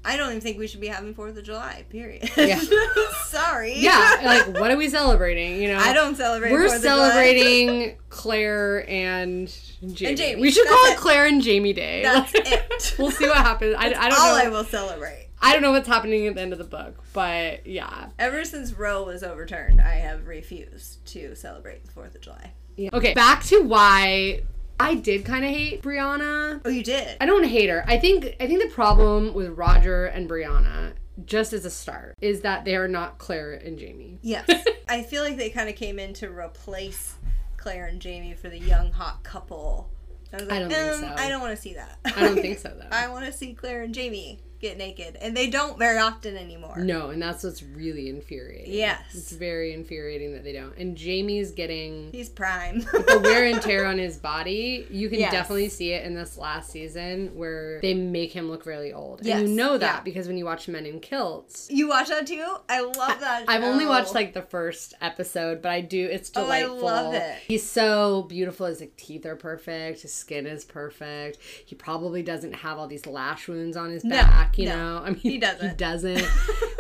I don't even think we should be having Fourth of July. Period. Yeah. Sorry. Yeah. like, what are we celebrating? You know. I don't celebrate. We're 4th of July. celebrating Claire and Jamie. Jamie. We should That's call it it. Claire and Jamie Day. That's Like, it. we'll see what happens. I, I don't All know. I will celebrate. I don't know what's happening at the end of the book, but yeah. Ever since Roe was overturned, I have refused to celebrate the Fourth of July. yeah. Okay, back to why I did kind of hate Brianna. Oh, you did. I don't hate her. I think I think the problem with Roger and Brianna, just as a start, is that they are not Claire and Jamie. Yes. I feel like they kind of came in to replace Claire and Jamie for the young hot couple. I, was I don't think um, so. I don't want to see that. I don't think so though. I want to see Claire and Jamie get naked, and they don't very often anymore. No, and that's what's really infuriating. Yes. It's very infuriating that they don't. And Jamie's getting He's prime. the wear and tear on his body, you can Yes. definitely see it in this last season where they make him look really old. And Yes, you know that yeah. because when you watch Men in Kilts, you watch that too? I love that. I've only watched like the first episode, but I do. It's delightful. Oh, I love it. He's so beautiful. His like, teeth are perfect. His skin is perfect. He probably doesn't have all these lash wounds on his No, back. You no, know, I mean, he doesn't. He doesn't.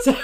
so.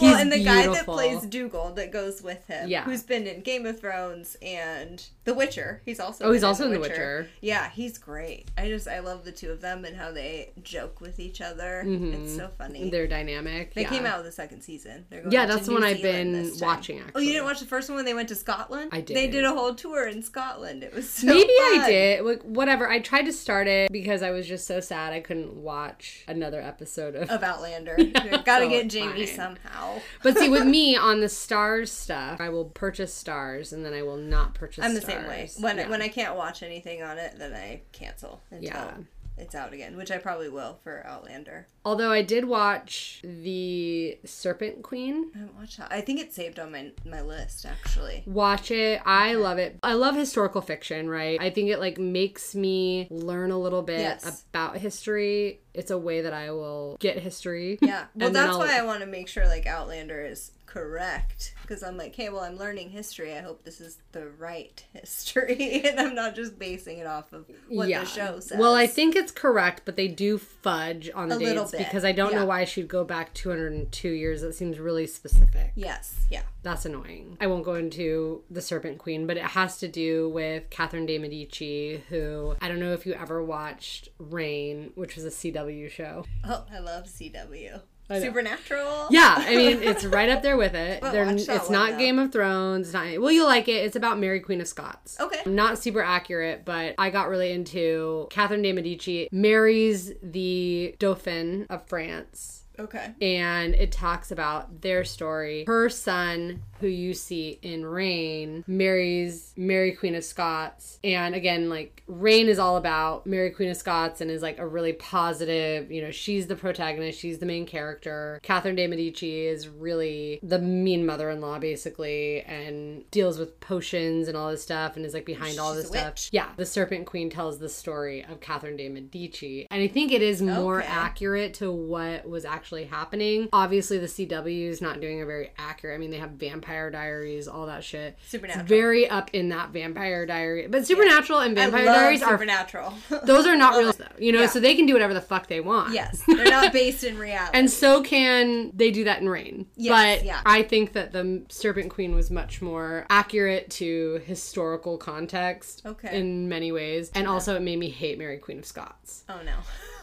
Well, he's and the guy that plays Dougal that goes with him, Yeah. who's been in Game of Thrones and The Witcher. He's also Oh, he's also in The Witcher. Yeah, he's great. I just I love the two of them and how they joke with each other. It's so funny. They're dynamic. they Mm-hmm. yeah. came out with the second season. They're going Yeah, that's the one I've been watching, Oh, you didn't watch the first one when they went to Scotland? I did. They did. a whole tour in Scotland. It was so Maybe I did. Like, whatever. I tried to start it because I was just so sad I couldn't watch another episode of. Of Outlander. Gotta so get Jamie fine. somehow. But see, with me on the Starz stuff, I will purchase Starz and then I will not purchase. I'm the Starz. same way. When Yeah. when I can't watch anything on it, then I cancel until Yeah. It's out again, which I probably will for Outlander. Although I did watch the Serpent Queen. I haven't watched that. I think it's saved on my my list actually. Watch it. I love it. I love historical fiction, right? I think it like makes me learn a little bit Yes. about history. It's a way that I will get history. Yeah. Well, that's why I want to make sure like Outlander is correct because I'm like, hey, well, I'm learning history. I hope this is the right history, and I'm not just basing it off of what the show says. Well, I think it's correct, but they do fudge on the A little dates because I don't yeah. know why she'd go back 202 years. That seems really specific. yes, yeah. That's annoying. I won't go into the Serpent Queen, but it has to do with Catherine de Medici, who I don't know if you ever watched Reign, which was a CW show. Oh, I love CW. Supernatural. Yeah, I mean it's right up there with it. Well, They're- watch that it's not though. Game of Thrones. It's not well, you'll like it. It's about Mary Queen of Scots. Okay. Not super accurate, but I got really into Catherine de Medici marries the Dauphin of France. Okay. And it talks about their story. Her son, who you see in Reign, marries Mary Queen of Scots. And again, like, Reign is all about Mary Queen of Scots and is like a really positive, you know, she's the protagonist, she's the main character. Catherine de Medici is really the mean mother in law, basically, and deals with potions and all this stuff and is like behind all this stuff. witch. Yeah, the Serpent Queen tells the story of Catherine de Medici. And I think it is more Okay. accurate to what was actually happening. Obviously, the CW is not doing a very accurate. I mean, they have Vampire Diaries, all that shit. Supernatural. It's very up in that Vampire Diary. But Supernatural and I Vampire Diaries are Supernatural. those are not real though. You know, Yeah. so they can do whatever the fuck they want. yes, they're not based in reality. And so can they do that in Reign. Yes, but yeah. I think that the Serpent Queen was much more accurate to historical context Okay. in many ways. And also it made me hate Mary Queen of Scots. oh no.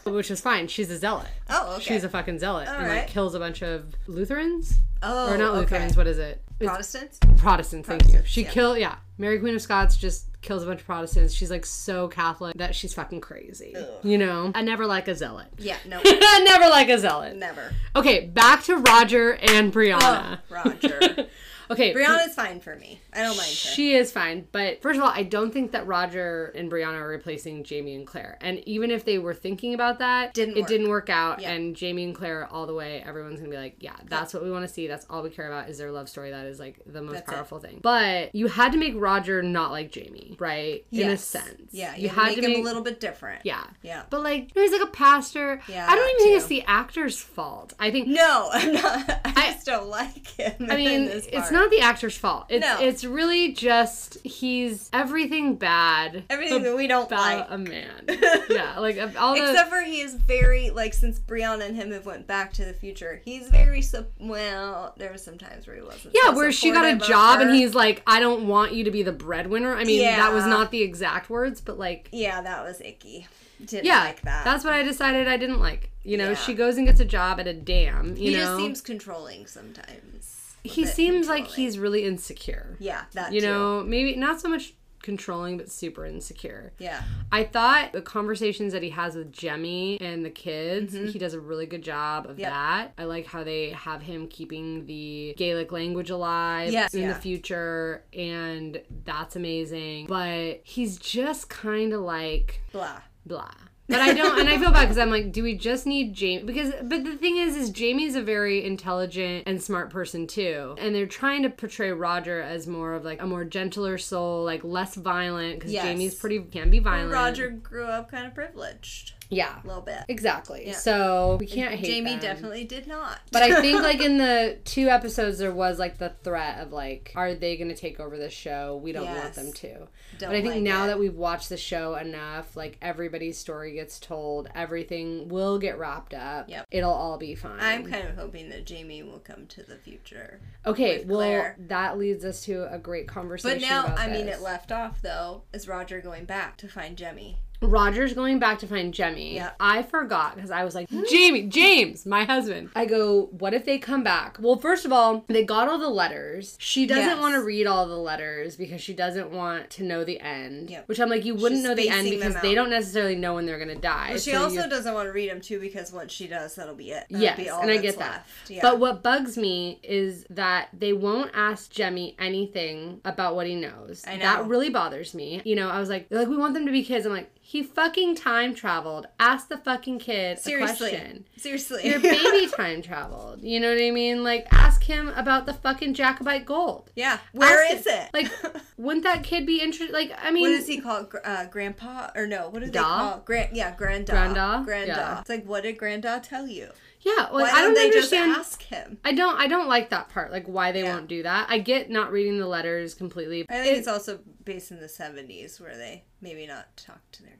Which is fine. She's a zealot. Oh, okay. She's a fucking zealot. and like kills a bunch of Lutherans. Oh, or not okay. Lutherans, what is it? It's Protestants. Protestants, thank you. She yeah. kill yeah. Mary Queen of Scots just kills a bunch of Protestants. She's like so Catholic that she's fucking crazy. You know? I never like a zealot. Yeah, no, I never like a zealot. never. Okay, back to Roger and Oh, Brianna. Roger. Okay, Brianna's fine for me. I don't mind her. she is fine, but first of all, I don't think that Roger and Brianna are replacing Jamie and Claire. And even if they were thinking about that, Didn't it work. didn't work out. Yeah. And Jamie and Claire all the way, everyone's gonna be like, yeah, that's what we want to see. That's all we care about is their love story. That is like the most That's it. powerful thing. But you had to make Roger not like Jamie, right? In a sense, Yeah, you, you, had make to make, him a little bit different. Yeah, Yeah. But like, he's like a pastor. Yeah, I don't even think too. it's the actor's fault. I think No, I'm not. I, I- just don't like him. I mean, in this it's part. not the actor's fault. It's No. it's really just he's everything bad everything that we don't about like. a man. yeah, like all the Except for he is very like since Brianna and him have went back to the future. He's very so well. There was some times where he wasn't. yeah, so where she got a job and he's like, I don't want you to be the breadwinner. I mean, that was not the exact words, but like, Yeah, that was icky. Didn't yeah, like that. that's what I decided I didn't like. You know, Yeah. she goes and gets a job at a dam. You he know, just seems controlling sometimes. He seems like he's really insecure. yeah that You too. know, maybe not so much controlling, but super insecure. yeah I thought the conversations that he has with Jemmy and the kids, he does a really good job of Mm-hmm. Yep. that. I like how they have him keeping the Gaelic language alive Yes, in yeah. the future, and that's amazing. But he's just kind of like blah. blah. But I don't, and I feel bad because I'm like, do we just need Jamie? Because, but the thing is, is Jamie's a very intelligent and smart person too, and they're trying to portray Roger as more of like a more gentler soul, like less violent, because Yes. Jamie's pretty can be violent. Roger grew up kind of privileged. Yeah. a little bit. Exactly. Yeah. So we can't hate Jamie them. definitely did not. But I think like in the two episodes there was like the threat of like, are they gonna take over the show? We don't want them to. Don't but I think like now it. that we've watched the show enough, like everybody's story gets told, everything will get wrapped up. Yep. It'll all be fine. I'm kind of hoping that Jamie will come to the future. okay. Well, Claire. that leads us to a great conversation. But now, I mean, it left off though. Is Roger going back to find Jemmy? Roger's going back to find Jemmy. Yeah. I forgot because I was like, Jamie, James, my husband. I go, what if they come back? Well, first of all, they got all the letters. She doesn't Yes. want to read all the letters because she doesn't want to know the end. Yep. Which I'm like, you wouldn't She's know the end because they don't necessarily know when they're going to die. Well, she So also doesn't want to read them too because once she does, that'll be it. That'll Yes, be all and I get that. Yeah. But what bugs me is that they won't ask Jemmy anything about what he knows. I know. That really bothers me. You know, I was like, like, we want them to be kids. I'm like, he fucking time traveled. Ask the fucking kid seriously, a question. seriously, Your baby time traveled. You know what I mean? Like, ask him about the fucking Jacobite gold. yeah. Where Ask is him. it? Like, wouldn't that kid be interested? Like, I mean, what does he call it? Uh, grandpa or no? What do they Da? call? Grand? Yeah, granda. Granda? Granda. Yeah. It's like, what did granda tell you? yeah. Like, Why I don't they just understand. ask him? I don't. I don't like that part. Like, why they Yeah. won't do that. I get not reading the letters completely. I think It- it's also based in the seventies where they maybe not talk to their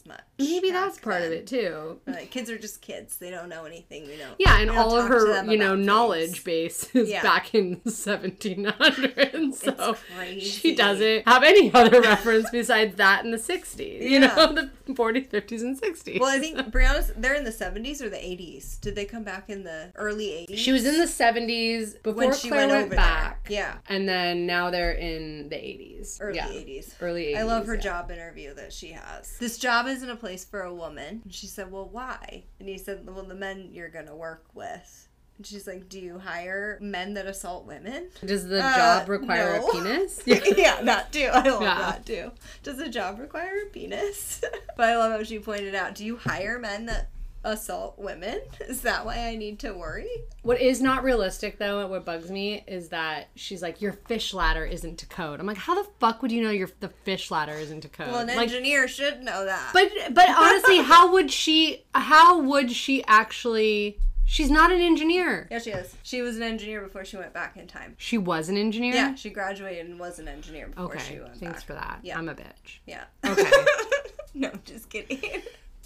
as much. maybe that's part of it too. Like kids are just kids; they don't know anything. We don't. Yeah, and don't all of her, you know, knowledge things. base is Yeah. back in 1700s. So she doesn't have any other reference besides that in the 60s. You Yeah. know, the 40s, 50s, and 60s. Well, I think Brianna's. They're in the seventies or the eighties. Did they come back in the early eighties? she was in the 70s before when she Claire went went, back. there. Yeah, And then now they're in the 80s. early yeah. eighties. Early 80s. I love her job interview that she has. This job isn't a place for a woman. And she said, Well, why? And he said, Well, the men you're going to work with. And she's like, Do you hire men that assault women? Does the Uh, job require no. a penis? yeah, yeah, that too. I love Yeah. that too. Does the job require a penis? but I love how she pointed out, Do you hire men that assault women? Is that why I need to worry? What is not realistic though, and what bugs me is that she's like, your fish ladder isn't to code. I'm like, how the fuck would you know your the fish ladder isn't to code? Well, an like, engineer should know that. but but honestly, how would she? How would she actually? She's not an engineer. yeah, she is. She was an engineer before she went back in time. She was an engineer. Yeah, she graduated and was an engineer before Okay. she went Thanks back. for that. Yeah. I'm a bitch. Yeah. Okay. no, I'm just kidding.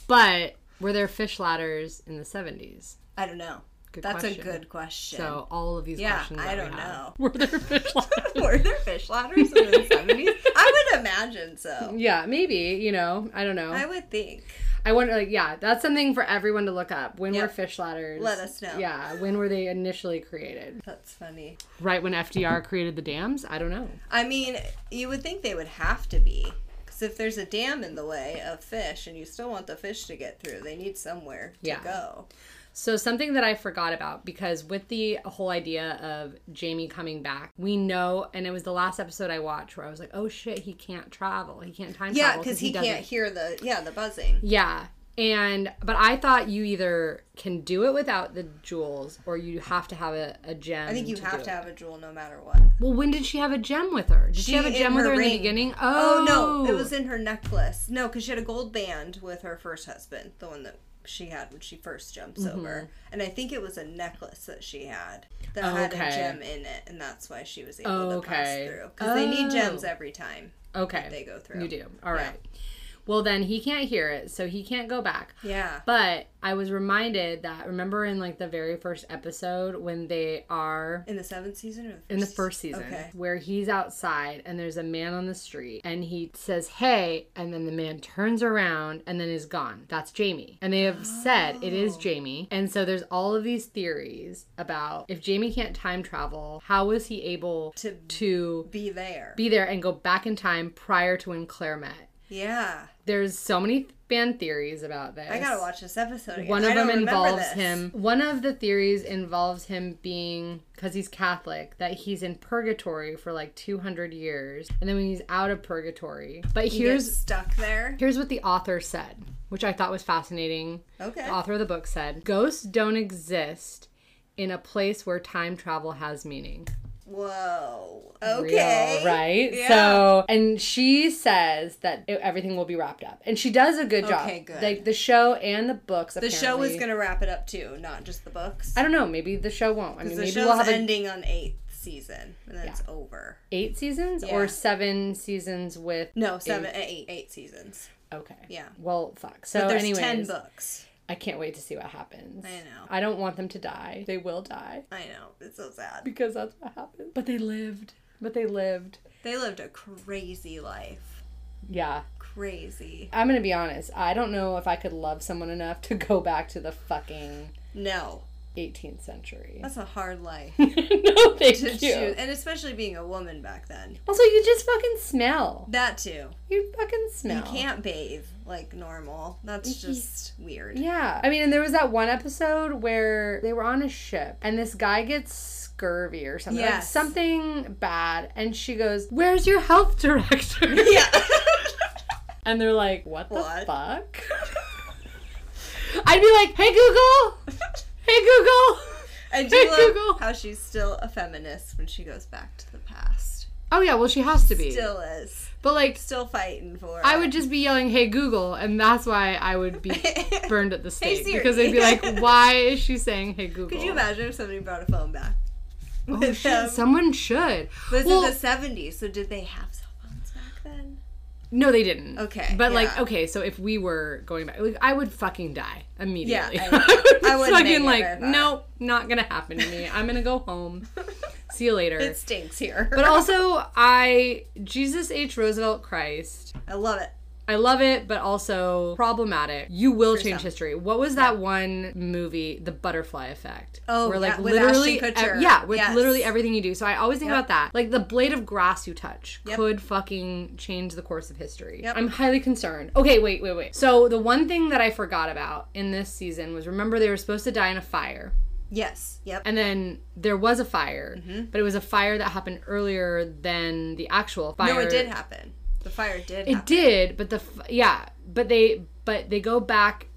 but were there fish ladders in the 70s? I don't know. Good That's question. a good question. So all of these Yeah, questions. I don't have, know. Were there fish ladders? were there fish ladders in the seventies? I would imagine so. yeah, maybe. You know, I don't know. I would think. I wonder, like, yeah, that's something for everyone to look up. When were fish ladders? Let us know. Yeah, when were they initially created? That's funny. Right when FDR created the dams? I don't know. I mean, you would think they would have to be. Because if there's a dam in the way of fish and you still want the fish to get through, they need somewhere to Yeah. go. So something that I forgot about because with the whole idea of Jamie coming back, we know, and it was the last episode I watched where I was like, "Oh shit, he can't travel. He can't time Yeah, travel because he, doesn't- can't hear the yeah the buzzing. Yeah, and but I thought you either can do it without the jewels or you have to have a, a gem. I think you to have to it. have a jewel no matter what. Well, when did she have a gem with her? Did she, have a gem with her in the beginning? Oh, Oh, no, it was in her necklace. No, because she had a gold band with her first husband, the one that she had when she first jumps Mm-hmm. over, and I think it was a necklace that she had that had a gem in it, and that's why she was able Oh, to pass through. Because they need gems Oh. every time okay. they go through. You do. All Yeah. right. Well, then he can't hear it, so he can't go back. Yeah. But I was reminded that remember in like the very first episode when they are In the seventh season or the first in the first season Okay. where he's outside and there's a man on the street and he says hey and then the man turns around and then is gone that's jamie and they have said it is oh. jamie and so there's all of these theories about if jamie can't time travel how was he able To to Be there. be there and go back in time prior to when claire met yeah. There's so many fan theories about this I gotta watch this episode again. one of I them involves him. One of the theories involves him being, because he's Catholic, that he's in purgatory for like 200 years. And then when he's out of purgatory. But He here's gets stuck there. here's what the author said, which I thought was fascinating. Okay. The author of the book said, Ghosts don't exist in a place where time travel has meaning. Whoa. real, Okay. right? Yeah. So, and she says that it, everything will be wrapped up, and she does a good job. Okay, good. Like the show and the books. the show is gonna wrap it up too, not just the books. I don't know. Maybe the show won't. I mean, maybe we'll have a, ending on eighth season, and then it's over. eight seasons Yeah. or seven seasons with. No, seven, eight, eight seasons. Okay. Yeah. Well, fuck. So, But there's anyways, ten books. I can't wait to see what happens. I know. I don't want them to die. They will die I know. It's so sad. because that's what happened. But they lived. But they lived. They lived a crazy life. Yeah. Crazy. I'm gonna be honest. I don't know if I could love someone enough to go back to the fucking No, 18th century. that's a hard life no, thank to you. choose, and especially being a woman back then. Also, you just fucking smell. That too. You fucking smell. You can't bathe like normal. That's just weird. Yeah. I mean, and there was that one episode where they were on a ship and this guy gets scurvy or something. Like something bad. And she goes, Where's your health director? Yeah. And they're like, What the What? fuck? I'd be like, Hey Google! Hey Google! I do Hey, love Google. how she's still a feminist when she goes back to the past. Oh, yeah, well, she has to be. Still is. But like, Still fighting for I it. would just be yelling, "Hey Google," and that's why I would be burned at the stake Siri. because they'd be like, "Why is she saying Hey Google?" Could you imagine if somebody brought a phone back? Oh shit! them? Someone should. But it's Well- in the 70s, so did they have cell phones back then? No, they didn't. Okay, but like, okay, so if we were going back, like, I would fucking die immediately. Yeah, I would I make fucking like, nope, not gonna happen to me. I'm gonna go home. See you later. It stinks here. but also, I Jesus H Roosevelt Christ. I love it. I love it, but also problematic. You will change history. What was that one movie, The Butterfly Effect? Oh, where like yeah, literally, ev- yeah, with Yes. literally everything you do. So I always think Yep. about that. Like the blade of grass you touch Yep. could fucking change the course of history. Yep. I'm highly concerned. Okay, wait, wait, wait. So the one thing that I forgot about in this season was remember they were supposed to die in a fire. Yes. Yep. And then there was a fire, Mm-hmm. but it was a fire that happened earlier than the actual fire. no, it did happen. The fire did It happen. did, but the yeah, but they but they go back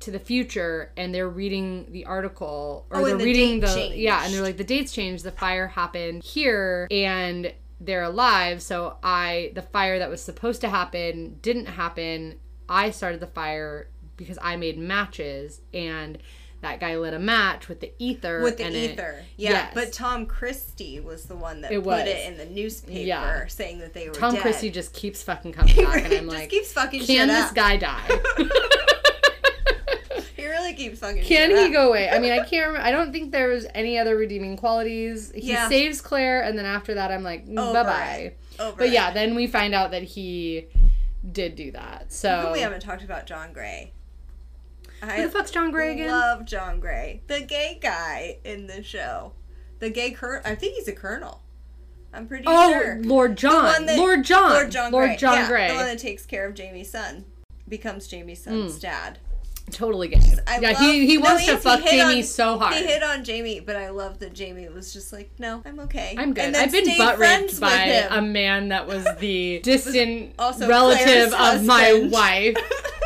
to the future and they're reading the article or Oh, they're the reading the yeah, and they're like the dates changed. The fire happened here and they're alive. So I the fire that was supposed to happen didn't happen. I started the fire because I made matches and that guy lit a match with the ether With the in it. ether. Yeah. Yes. But Tom Christie was the one that It put was. it in the newspaper Yeah. saying that they were Tom dead. Christie just keeps fucking coming back and I'm just like keeps fucking can this up. guy die? He really keeps fucking Can he up. go away? I mean, I can't. Remember, I don't think there was any other redeeming qualities. He Yeah. saves Claire, and then after that, I'm like, mm, Over bye bye. But yeah, it. then we find out that he did do that. So we haven't talked about John Grey. Who I the fuck's John Grey again? love John Grey, the gay guy in the show, the gay colonel. I think he's a colonel. I'm pretty oh, sure. Lord John. that- Lord John. Lord John Lord Grey. John yeah, Grey. The one that takes care of Jamie's son. Becomes Jamie's son's hmm. dad. totally gay. I yeah, love, he he no, wants to fuck Jamie on- so hard. He hit on Jamie, but I love that Jamie was just like, no, I'm okay. I'm good. I've been butt raped by him. a man that was the distant also relative Claire's of my wife.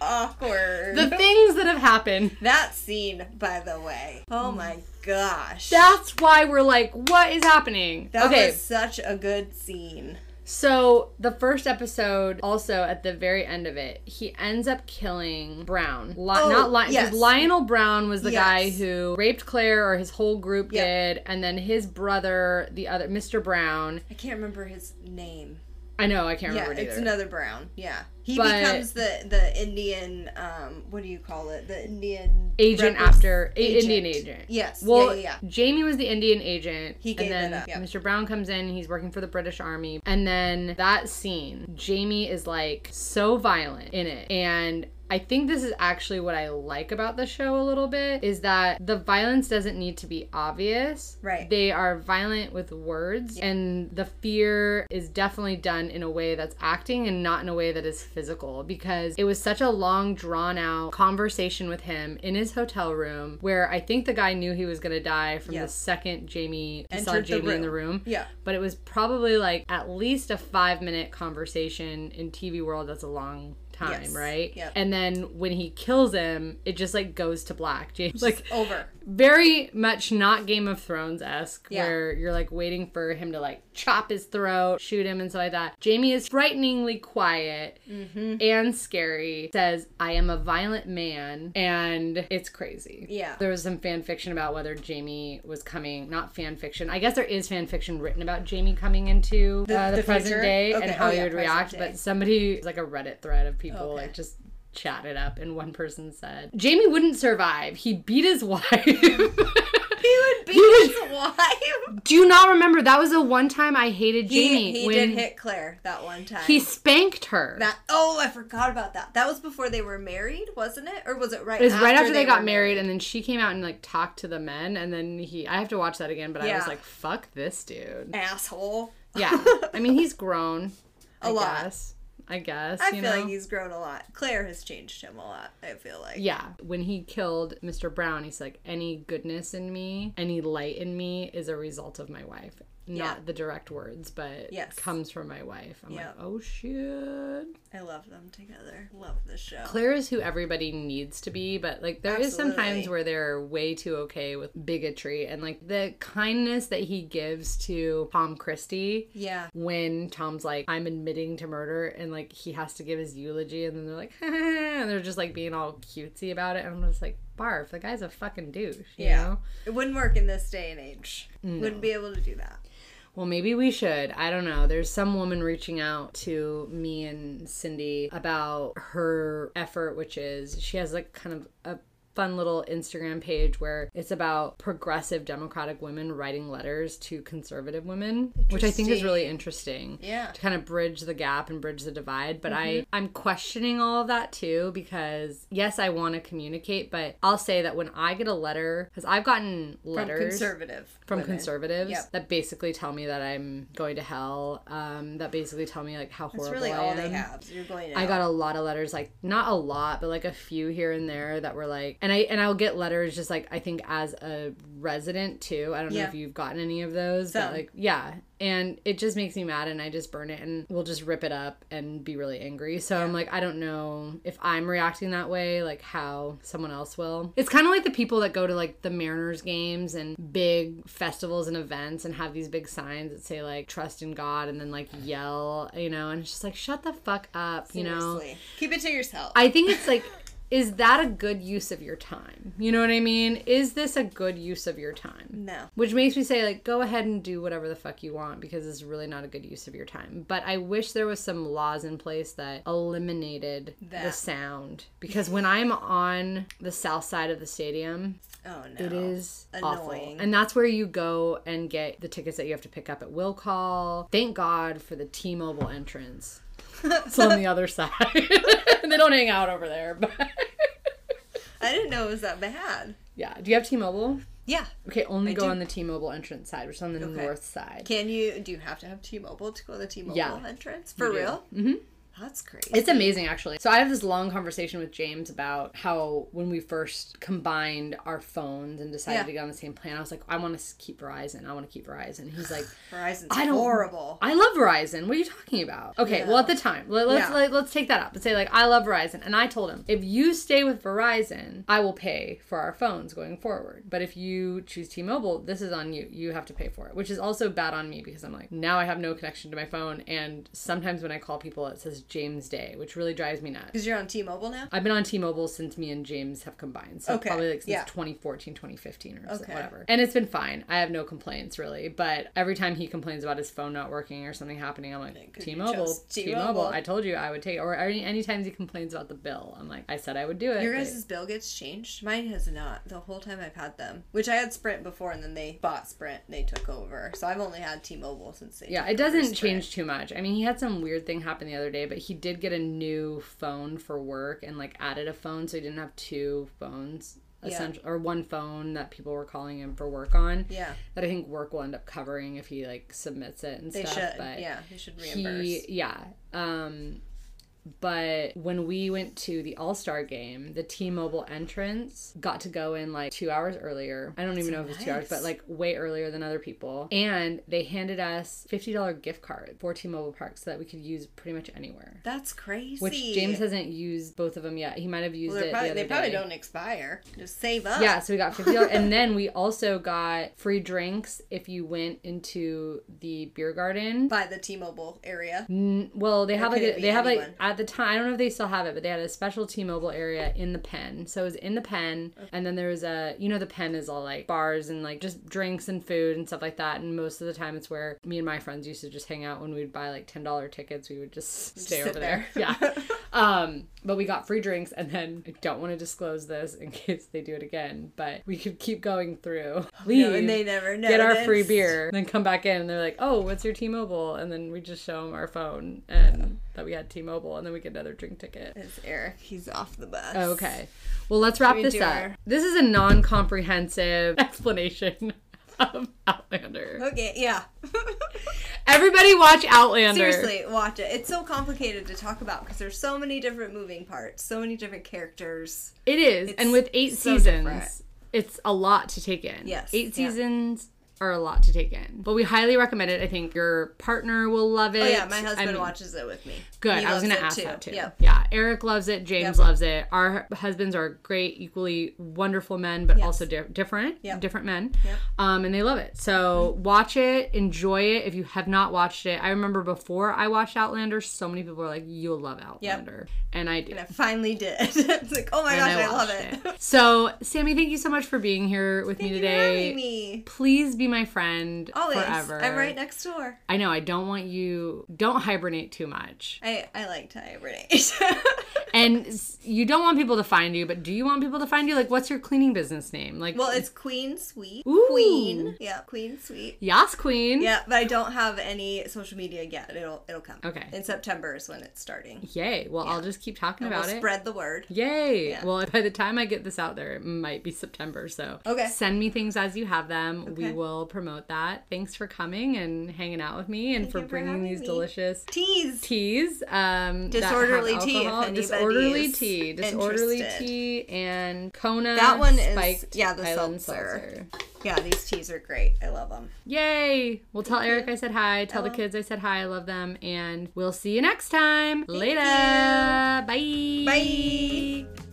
Awkward. the things that have happened. that scene, by the way. Oh my gosh. That's why we're like, what is happening? that okay, was such a good scene. So the first episode, also at the very end of it, he ends up killing Brown. Li- Oh, not Li- 'cause yes. Lionel Brown was the guy who raped Claire, or his whole group Yep. did, and then his brother, the other Mr. Brown. I can't remember his name. I know I can't Yeah, remember it it's another Brown. Yeah, he But- becomes the the Indian. Um, what do you call it? The Indian agent after a- Indian agent. Yes. Well, yeah, yeah, yeah. Jamie was the Indian agent. He and gave then it up, yeah. Mr. Brown comes in. He's working for the British Army. And then that scene, Jamie is like so violent in it. And I think this is actually what I like about the show a little bit is that the violence doesn't need to be obvious. Right. They are violent with words, and the fear is definitely done in a way that's acting and not in a way that is physical because it was such a long, drawn out conversation with him in his hotel room where I think the guy knew he was going to die from the second Jamie saw Entered the Jamie in the room. room. Yeah. But it was probably like at least a five minute conversation in TV world. That's a long time, Yes. right? Yep. And then when he kills him, it just like goes to black. James like Over. Very much not Game of Thrones esque, Yeah. where you're like waiting for him to like chop his throat, shoot him, and so like that. Jamie is frighteningly quiet Mm-hmm. and scary. Says, "I am a violent man," and it's crazy. Yeah. there was some fan fiction about whether Jamie was coming. Not fan fiction. I guess there is fan fiction written about Jamie coming into The- uh, the, the present future? day and how Oh, he yeah, would react. day. But somebody like a Reddit thread of people Okay. like just chatted up and one person said Jamie wouldn't survive. He beat his wife. He would be would- his wife. Do you not remember that was the one time I hated Jamie he when did hit Claire that one time. he spanked her. that. Oh, I forgot about that. That was before they were married, wasn't it? Or was it right? it was right after they, got were married, and then she came out and like talked to the men, and then he. I have to watch that again, but I was like, "Fuck this dude." Asshole. Yeah, I mean he's grown. A I lot. Guess. I guess. I feel know? like he's grown a lot. Claire has changed him a lot. I feel like. Yeah, when he killed Mr. Brown, he's like, any goodness in me, any light in me is a result of my wife. Not Yeah. the direct words, but Yes. comes from my wife. I'm Yeah. like, oh shit. I love them together. Love this show. Claire is who everybody needs to be, but like there is some times Absolutely. where they're way too okay with bigotry and like the kindness that he gives to Tom Christie yeah. when Tom's like, I'm admitting to murder, and like he has to give his eulogy, and then they're like, and they're just like being all cutesy about it, and I'm just like, barf, the guy's a fucking douche, you Yeah. know? It wouldn't work in this day and age. Wouldn't be able to do that. Well, maybe we should. I don't know. There's some woman reaching out to me and Cindy about her effort, which is she has like kind of a fun little Instagram page where it's about progressive Democratic women writing letters to conservative women, which I think is really interesting. Yeah. To kind of bridge the gap and bridge the divide. But I, Mm-hmm. I'm questioning all of that too because yes, I want to communicate, but I'll say that when I get a letter, because I've gotten letters From conservative. from women. conservatives Yep. that basically tell me that I'm going to hell. Um, that basically tell me like how That's horrible really I all am. they have. You're going to I got a lot of letters, like not a lot, but like a few here and there that were like, and I and I'll get letters just like I think as a resident too. I don't know if you've gotten any of those, but like yeah, and it just makes me mad, and I just burn it, and we'll just rip it up and be really angry. So I'm like, I don't know if I'm reacting that way, like how someone else will. It's kind of like the people that go to like the Mariners games and big festivals and events and have these big signs that say like trust in God and then like yell, you know, and it's just like shut the fuck up, you know. Keep it to yourself. I think it's like, is that a good use of your time? You know what I mean? Is this a good use of your time? no. Which makes me say, like, go ahead and do whatever the fuck you want because it's really not a good use of your time. But I wish there was some laws in place that eliminated the sound. Because when I'm on the south side of the stadium, Oh no. it is awful. Annoying. And that's where you go and get the tickets that you have to pick up at will call. Thank God for the T Mobile entrance. It's on the other side. they don't hang out over there, but I didn't know it was that bad. yeah. Do you have T Mobile? Yeah. Okay, only I go do. on the T Mobile entrance side, which is on the Okay. north side. Can you? Do you have to have T-Mobile to go to the T-Mobile Yeah. entrance for real? Mm-hmm. That's crazy. It's amazing, actually. So I have this long conversation with James about how when we first combined our phones and decided Yeah. to get on the same plan, I was like, I want to keep Verizon. I want to keep Verizon. He's like, Verizon's I don't. horrible. I love Verizon. What are you talking about? Okay, Yeah. well at the time, let, us Yeah. let, let's take that up and say like I love Verizon, and I told him if you stay with Verizon, I will pay for our phones going forward. But if you choose T-Mobile, this is on you. You have to pay for it, which is also bad on me because I'm like now I have no connection to my phone, and sometimes when I call people, it says James Day, which really drives me nuts. Because you're on T-Mobile now. I've been on T-Mobile since me and James have combined. So Okay, probably like since yeah. 2014, 2015 or so- whatever. And it's been fine. I have no complaints really. But every time he complains about his phone not working or something happening, I'm like, T-Mobile, T-Mobile. T-Mobile? I told you I would take it. Or any any times he complains about the bill, I'm like, I said I would do it. Your but- guys' bill gets changed. Mine has not the whole time I've had them. Which I had Sprint before, and then they bought Sprint. and They took over, so I've only had T-Mobile since they. yeah, it doesn't change too much. I mean, he had some weird thing happen the other day, but he did get a new phone for work and like added a phone, so he didn't have two phones. Yeah. Essential, or one phone that people were calling him for work on. Yeah, that I think work will end up covering if he like submits it and they stuff. should. But Yeah, he should reimburse. he, yeah, um, but when we went to the All Star game, the T Mobile entrance got to go in like two hours earlier. I don't even know if it was two hours, but like way earlier than other people. And they handed us $50 gift card for T Mobile Park so that we could use pretty much anywhere. That's crazy. Which James hasn't used both of them yet. He might have used Well, it probably, the other they probably day. don't expire. Just save up. Yeah, so we got fifty dollars, and then we also got free drinks if you went into the beer garden. By the T-Mobile area. N- Well, they have like a, they have like anyone? At the time I don't know if they still have it, but they had a special T-Mobile area in the pen. So it was in the pen, and then there was a you know the pen is all like bars and like just drinks and food and stuff like that. And most of the time it's where me and my friends used to just hang out when we'd buy like ten dollar tickets. We would just stay sit over there. there. Yeah. Um, but we got free drinks, and then I don't want to disclose this in case they do it again, but we could keep going through. Leave, No, and they never know. get our free beer, then come back in, and they're like, "Oh, what's your T-Mobile?" And then we just show them our phone and that we had T-Mobile, and then we get another drink ticket. It's Eric. He's off the bus. Okay. Well, let's wrap we this up. our- This is a non-comprehensive explanation of Outlander. Okay, yeah. Everybody watch Outlander. Seriously, watch it. It's so complicated to talk about because there's so many different moving parts, so many different characters. It is. It's and with eight so seasons, different. it's a lot to take in. Yes, Eight yeah. seasons are a lot to take in. But we highly recommend it. I think your partner will love it. Oh yeah, my I husband mean, watches it with me. Good. He I was going to it ask that too. Yep. Yeah. Eric loves it. James Yep. loves it. Our husbands are great, equally wonderful men, but Yes. also di- different, Yep. different men. Yep. Um, and they love it. So watch it, enjoy it. If you have not watched it, I remember before I watched Outlander, so many people were like, "You'll love Outlander," and I do. And I finally did. it's like, oh my And gosh, I, love watched it. So, Samie, thank you so much for being here with Thank me you for today. having me. Please be my friend Always. forever. I'm right next door. I know. I don't want you. Don't hibernate too much, I, I like to hibernate. and you don't want people to find you. But do you want people to find you? Like, what's your cleaning business name? Like, well, it's Queen Sweep. Ooh. Queen. Yeah, Queen Sweep. Yas Queen. Yeah, but I don't have any social media yet. It'll it'll come. Okay. In September is when it's starting. Yay. Well, I'll just keep talking And about we'll it. spread the word. Yay! Yeah. Well, by the time I get this out there, it might be September. So Okay. send me things as you have them. We Okay. Will promote that. Thanks for coming and hanging out with me and Thank for bringing these me. delicious Teas. teas. Um, Disorderly tea, Disorderly tea, disorderly interested. tea, and Kona. That one is- spiked yeah, the island seltzer. Yeah, these teas are great. I love them. Yay! We'll tell Eric I said hi. Tell the kids I said hi. I love them, and we'll see you next time. Later. you. Bye. Bye.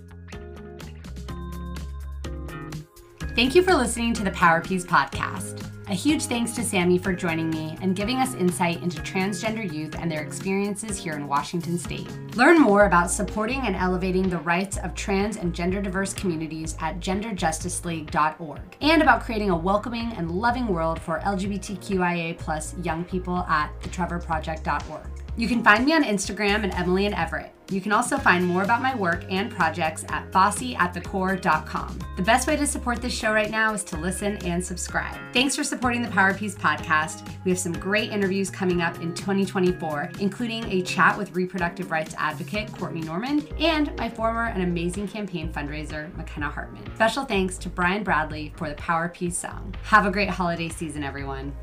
Thank you for listening to the Power P's podcast. A huge thanks to Samie for joining me and giving us insight into transgender youth and their experiences here in Washington State. Learn more about supporting and elevating the rights of trans and gender diverse communities at genderjusticeleague.org and about creating a welcoming and loving world for LGBTQIA plus young people at thetrevorproject.org. You can find me on Instagram at Emily in Everett. You can also find more about my work and projects at bossyatthecore.com. The best way to support this show right now is to listen and subscribe. Thanks for supporting the Power P's podcast. We have some great interviews coming up in 2024, including a chat with reproductive rights advocate Courtney Norman and my former and amazing campaign fundraiser, McKenna Hartman. Special thanks to Brian Bradley for the Power P's song. Have a great holiday season, everyone.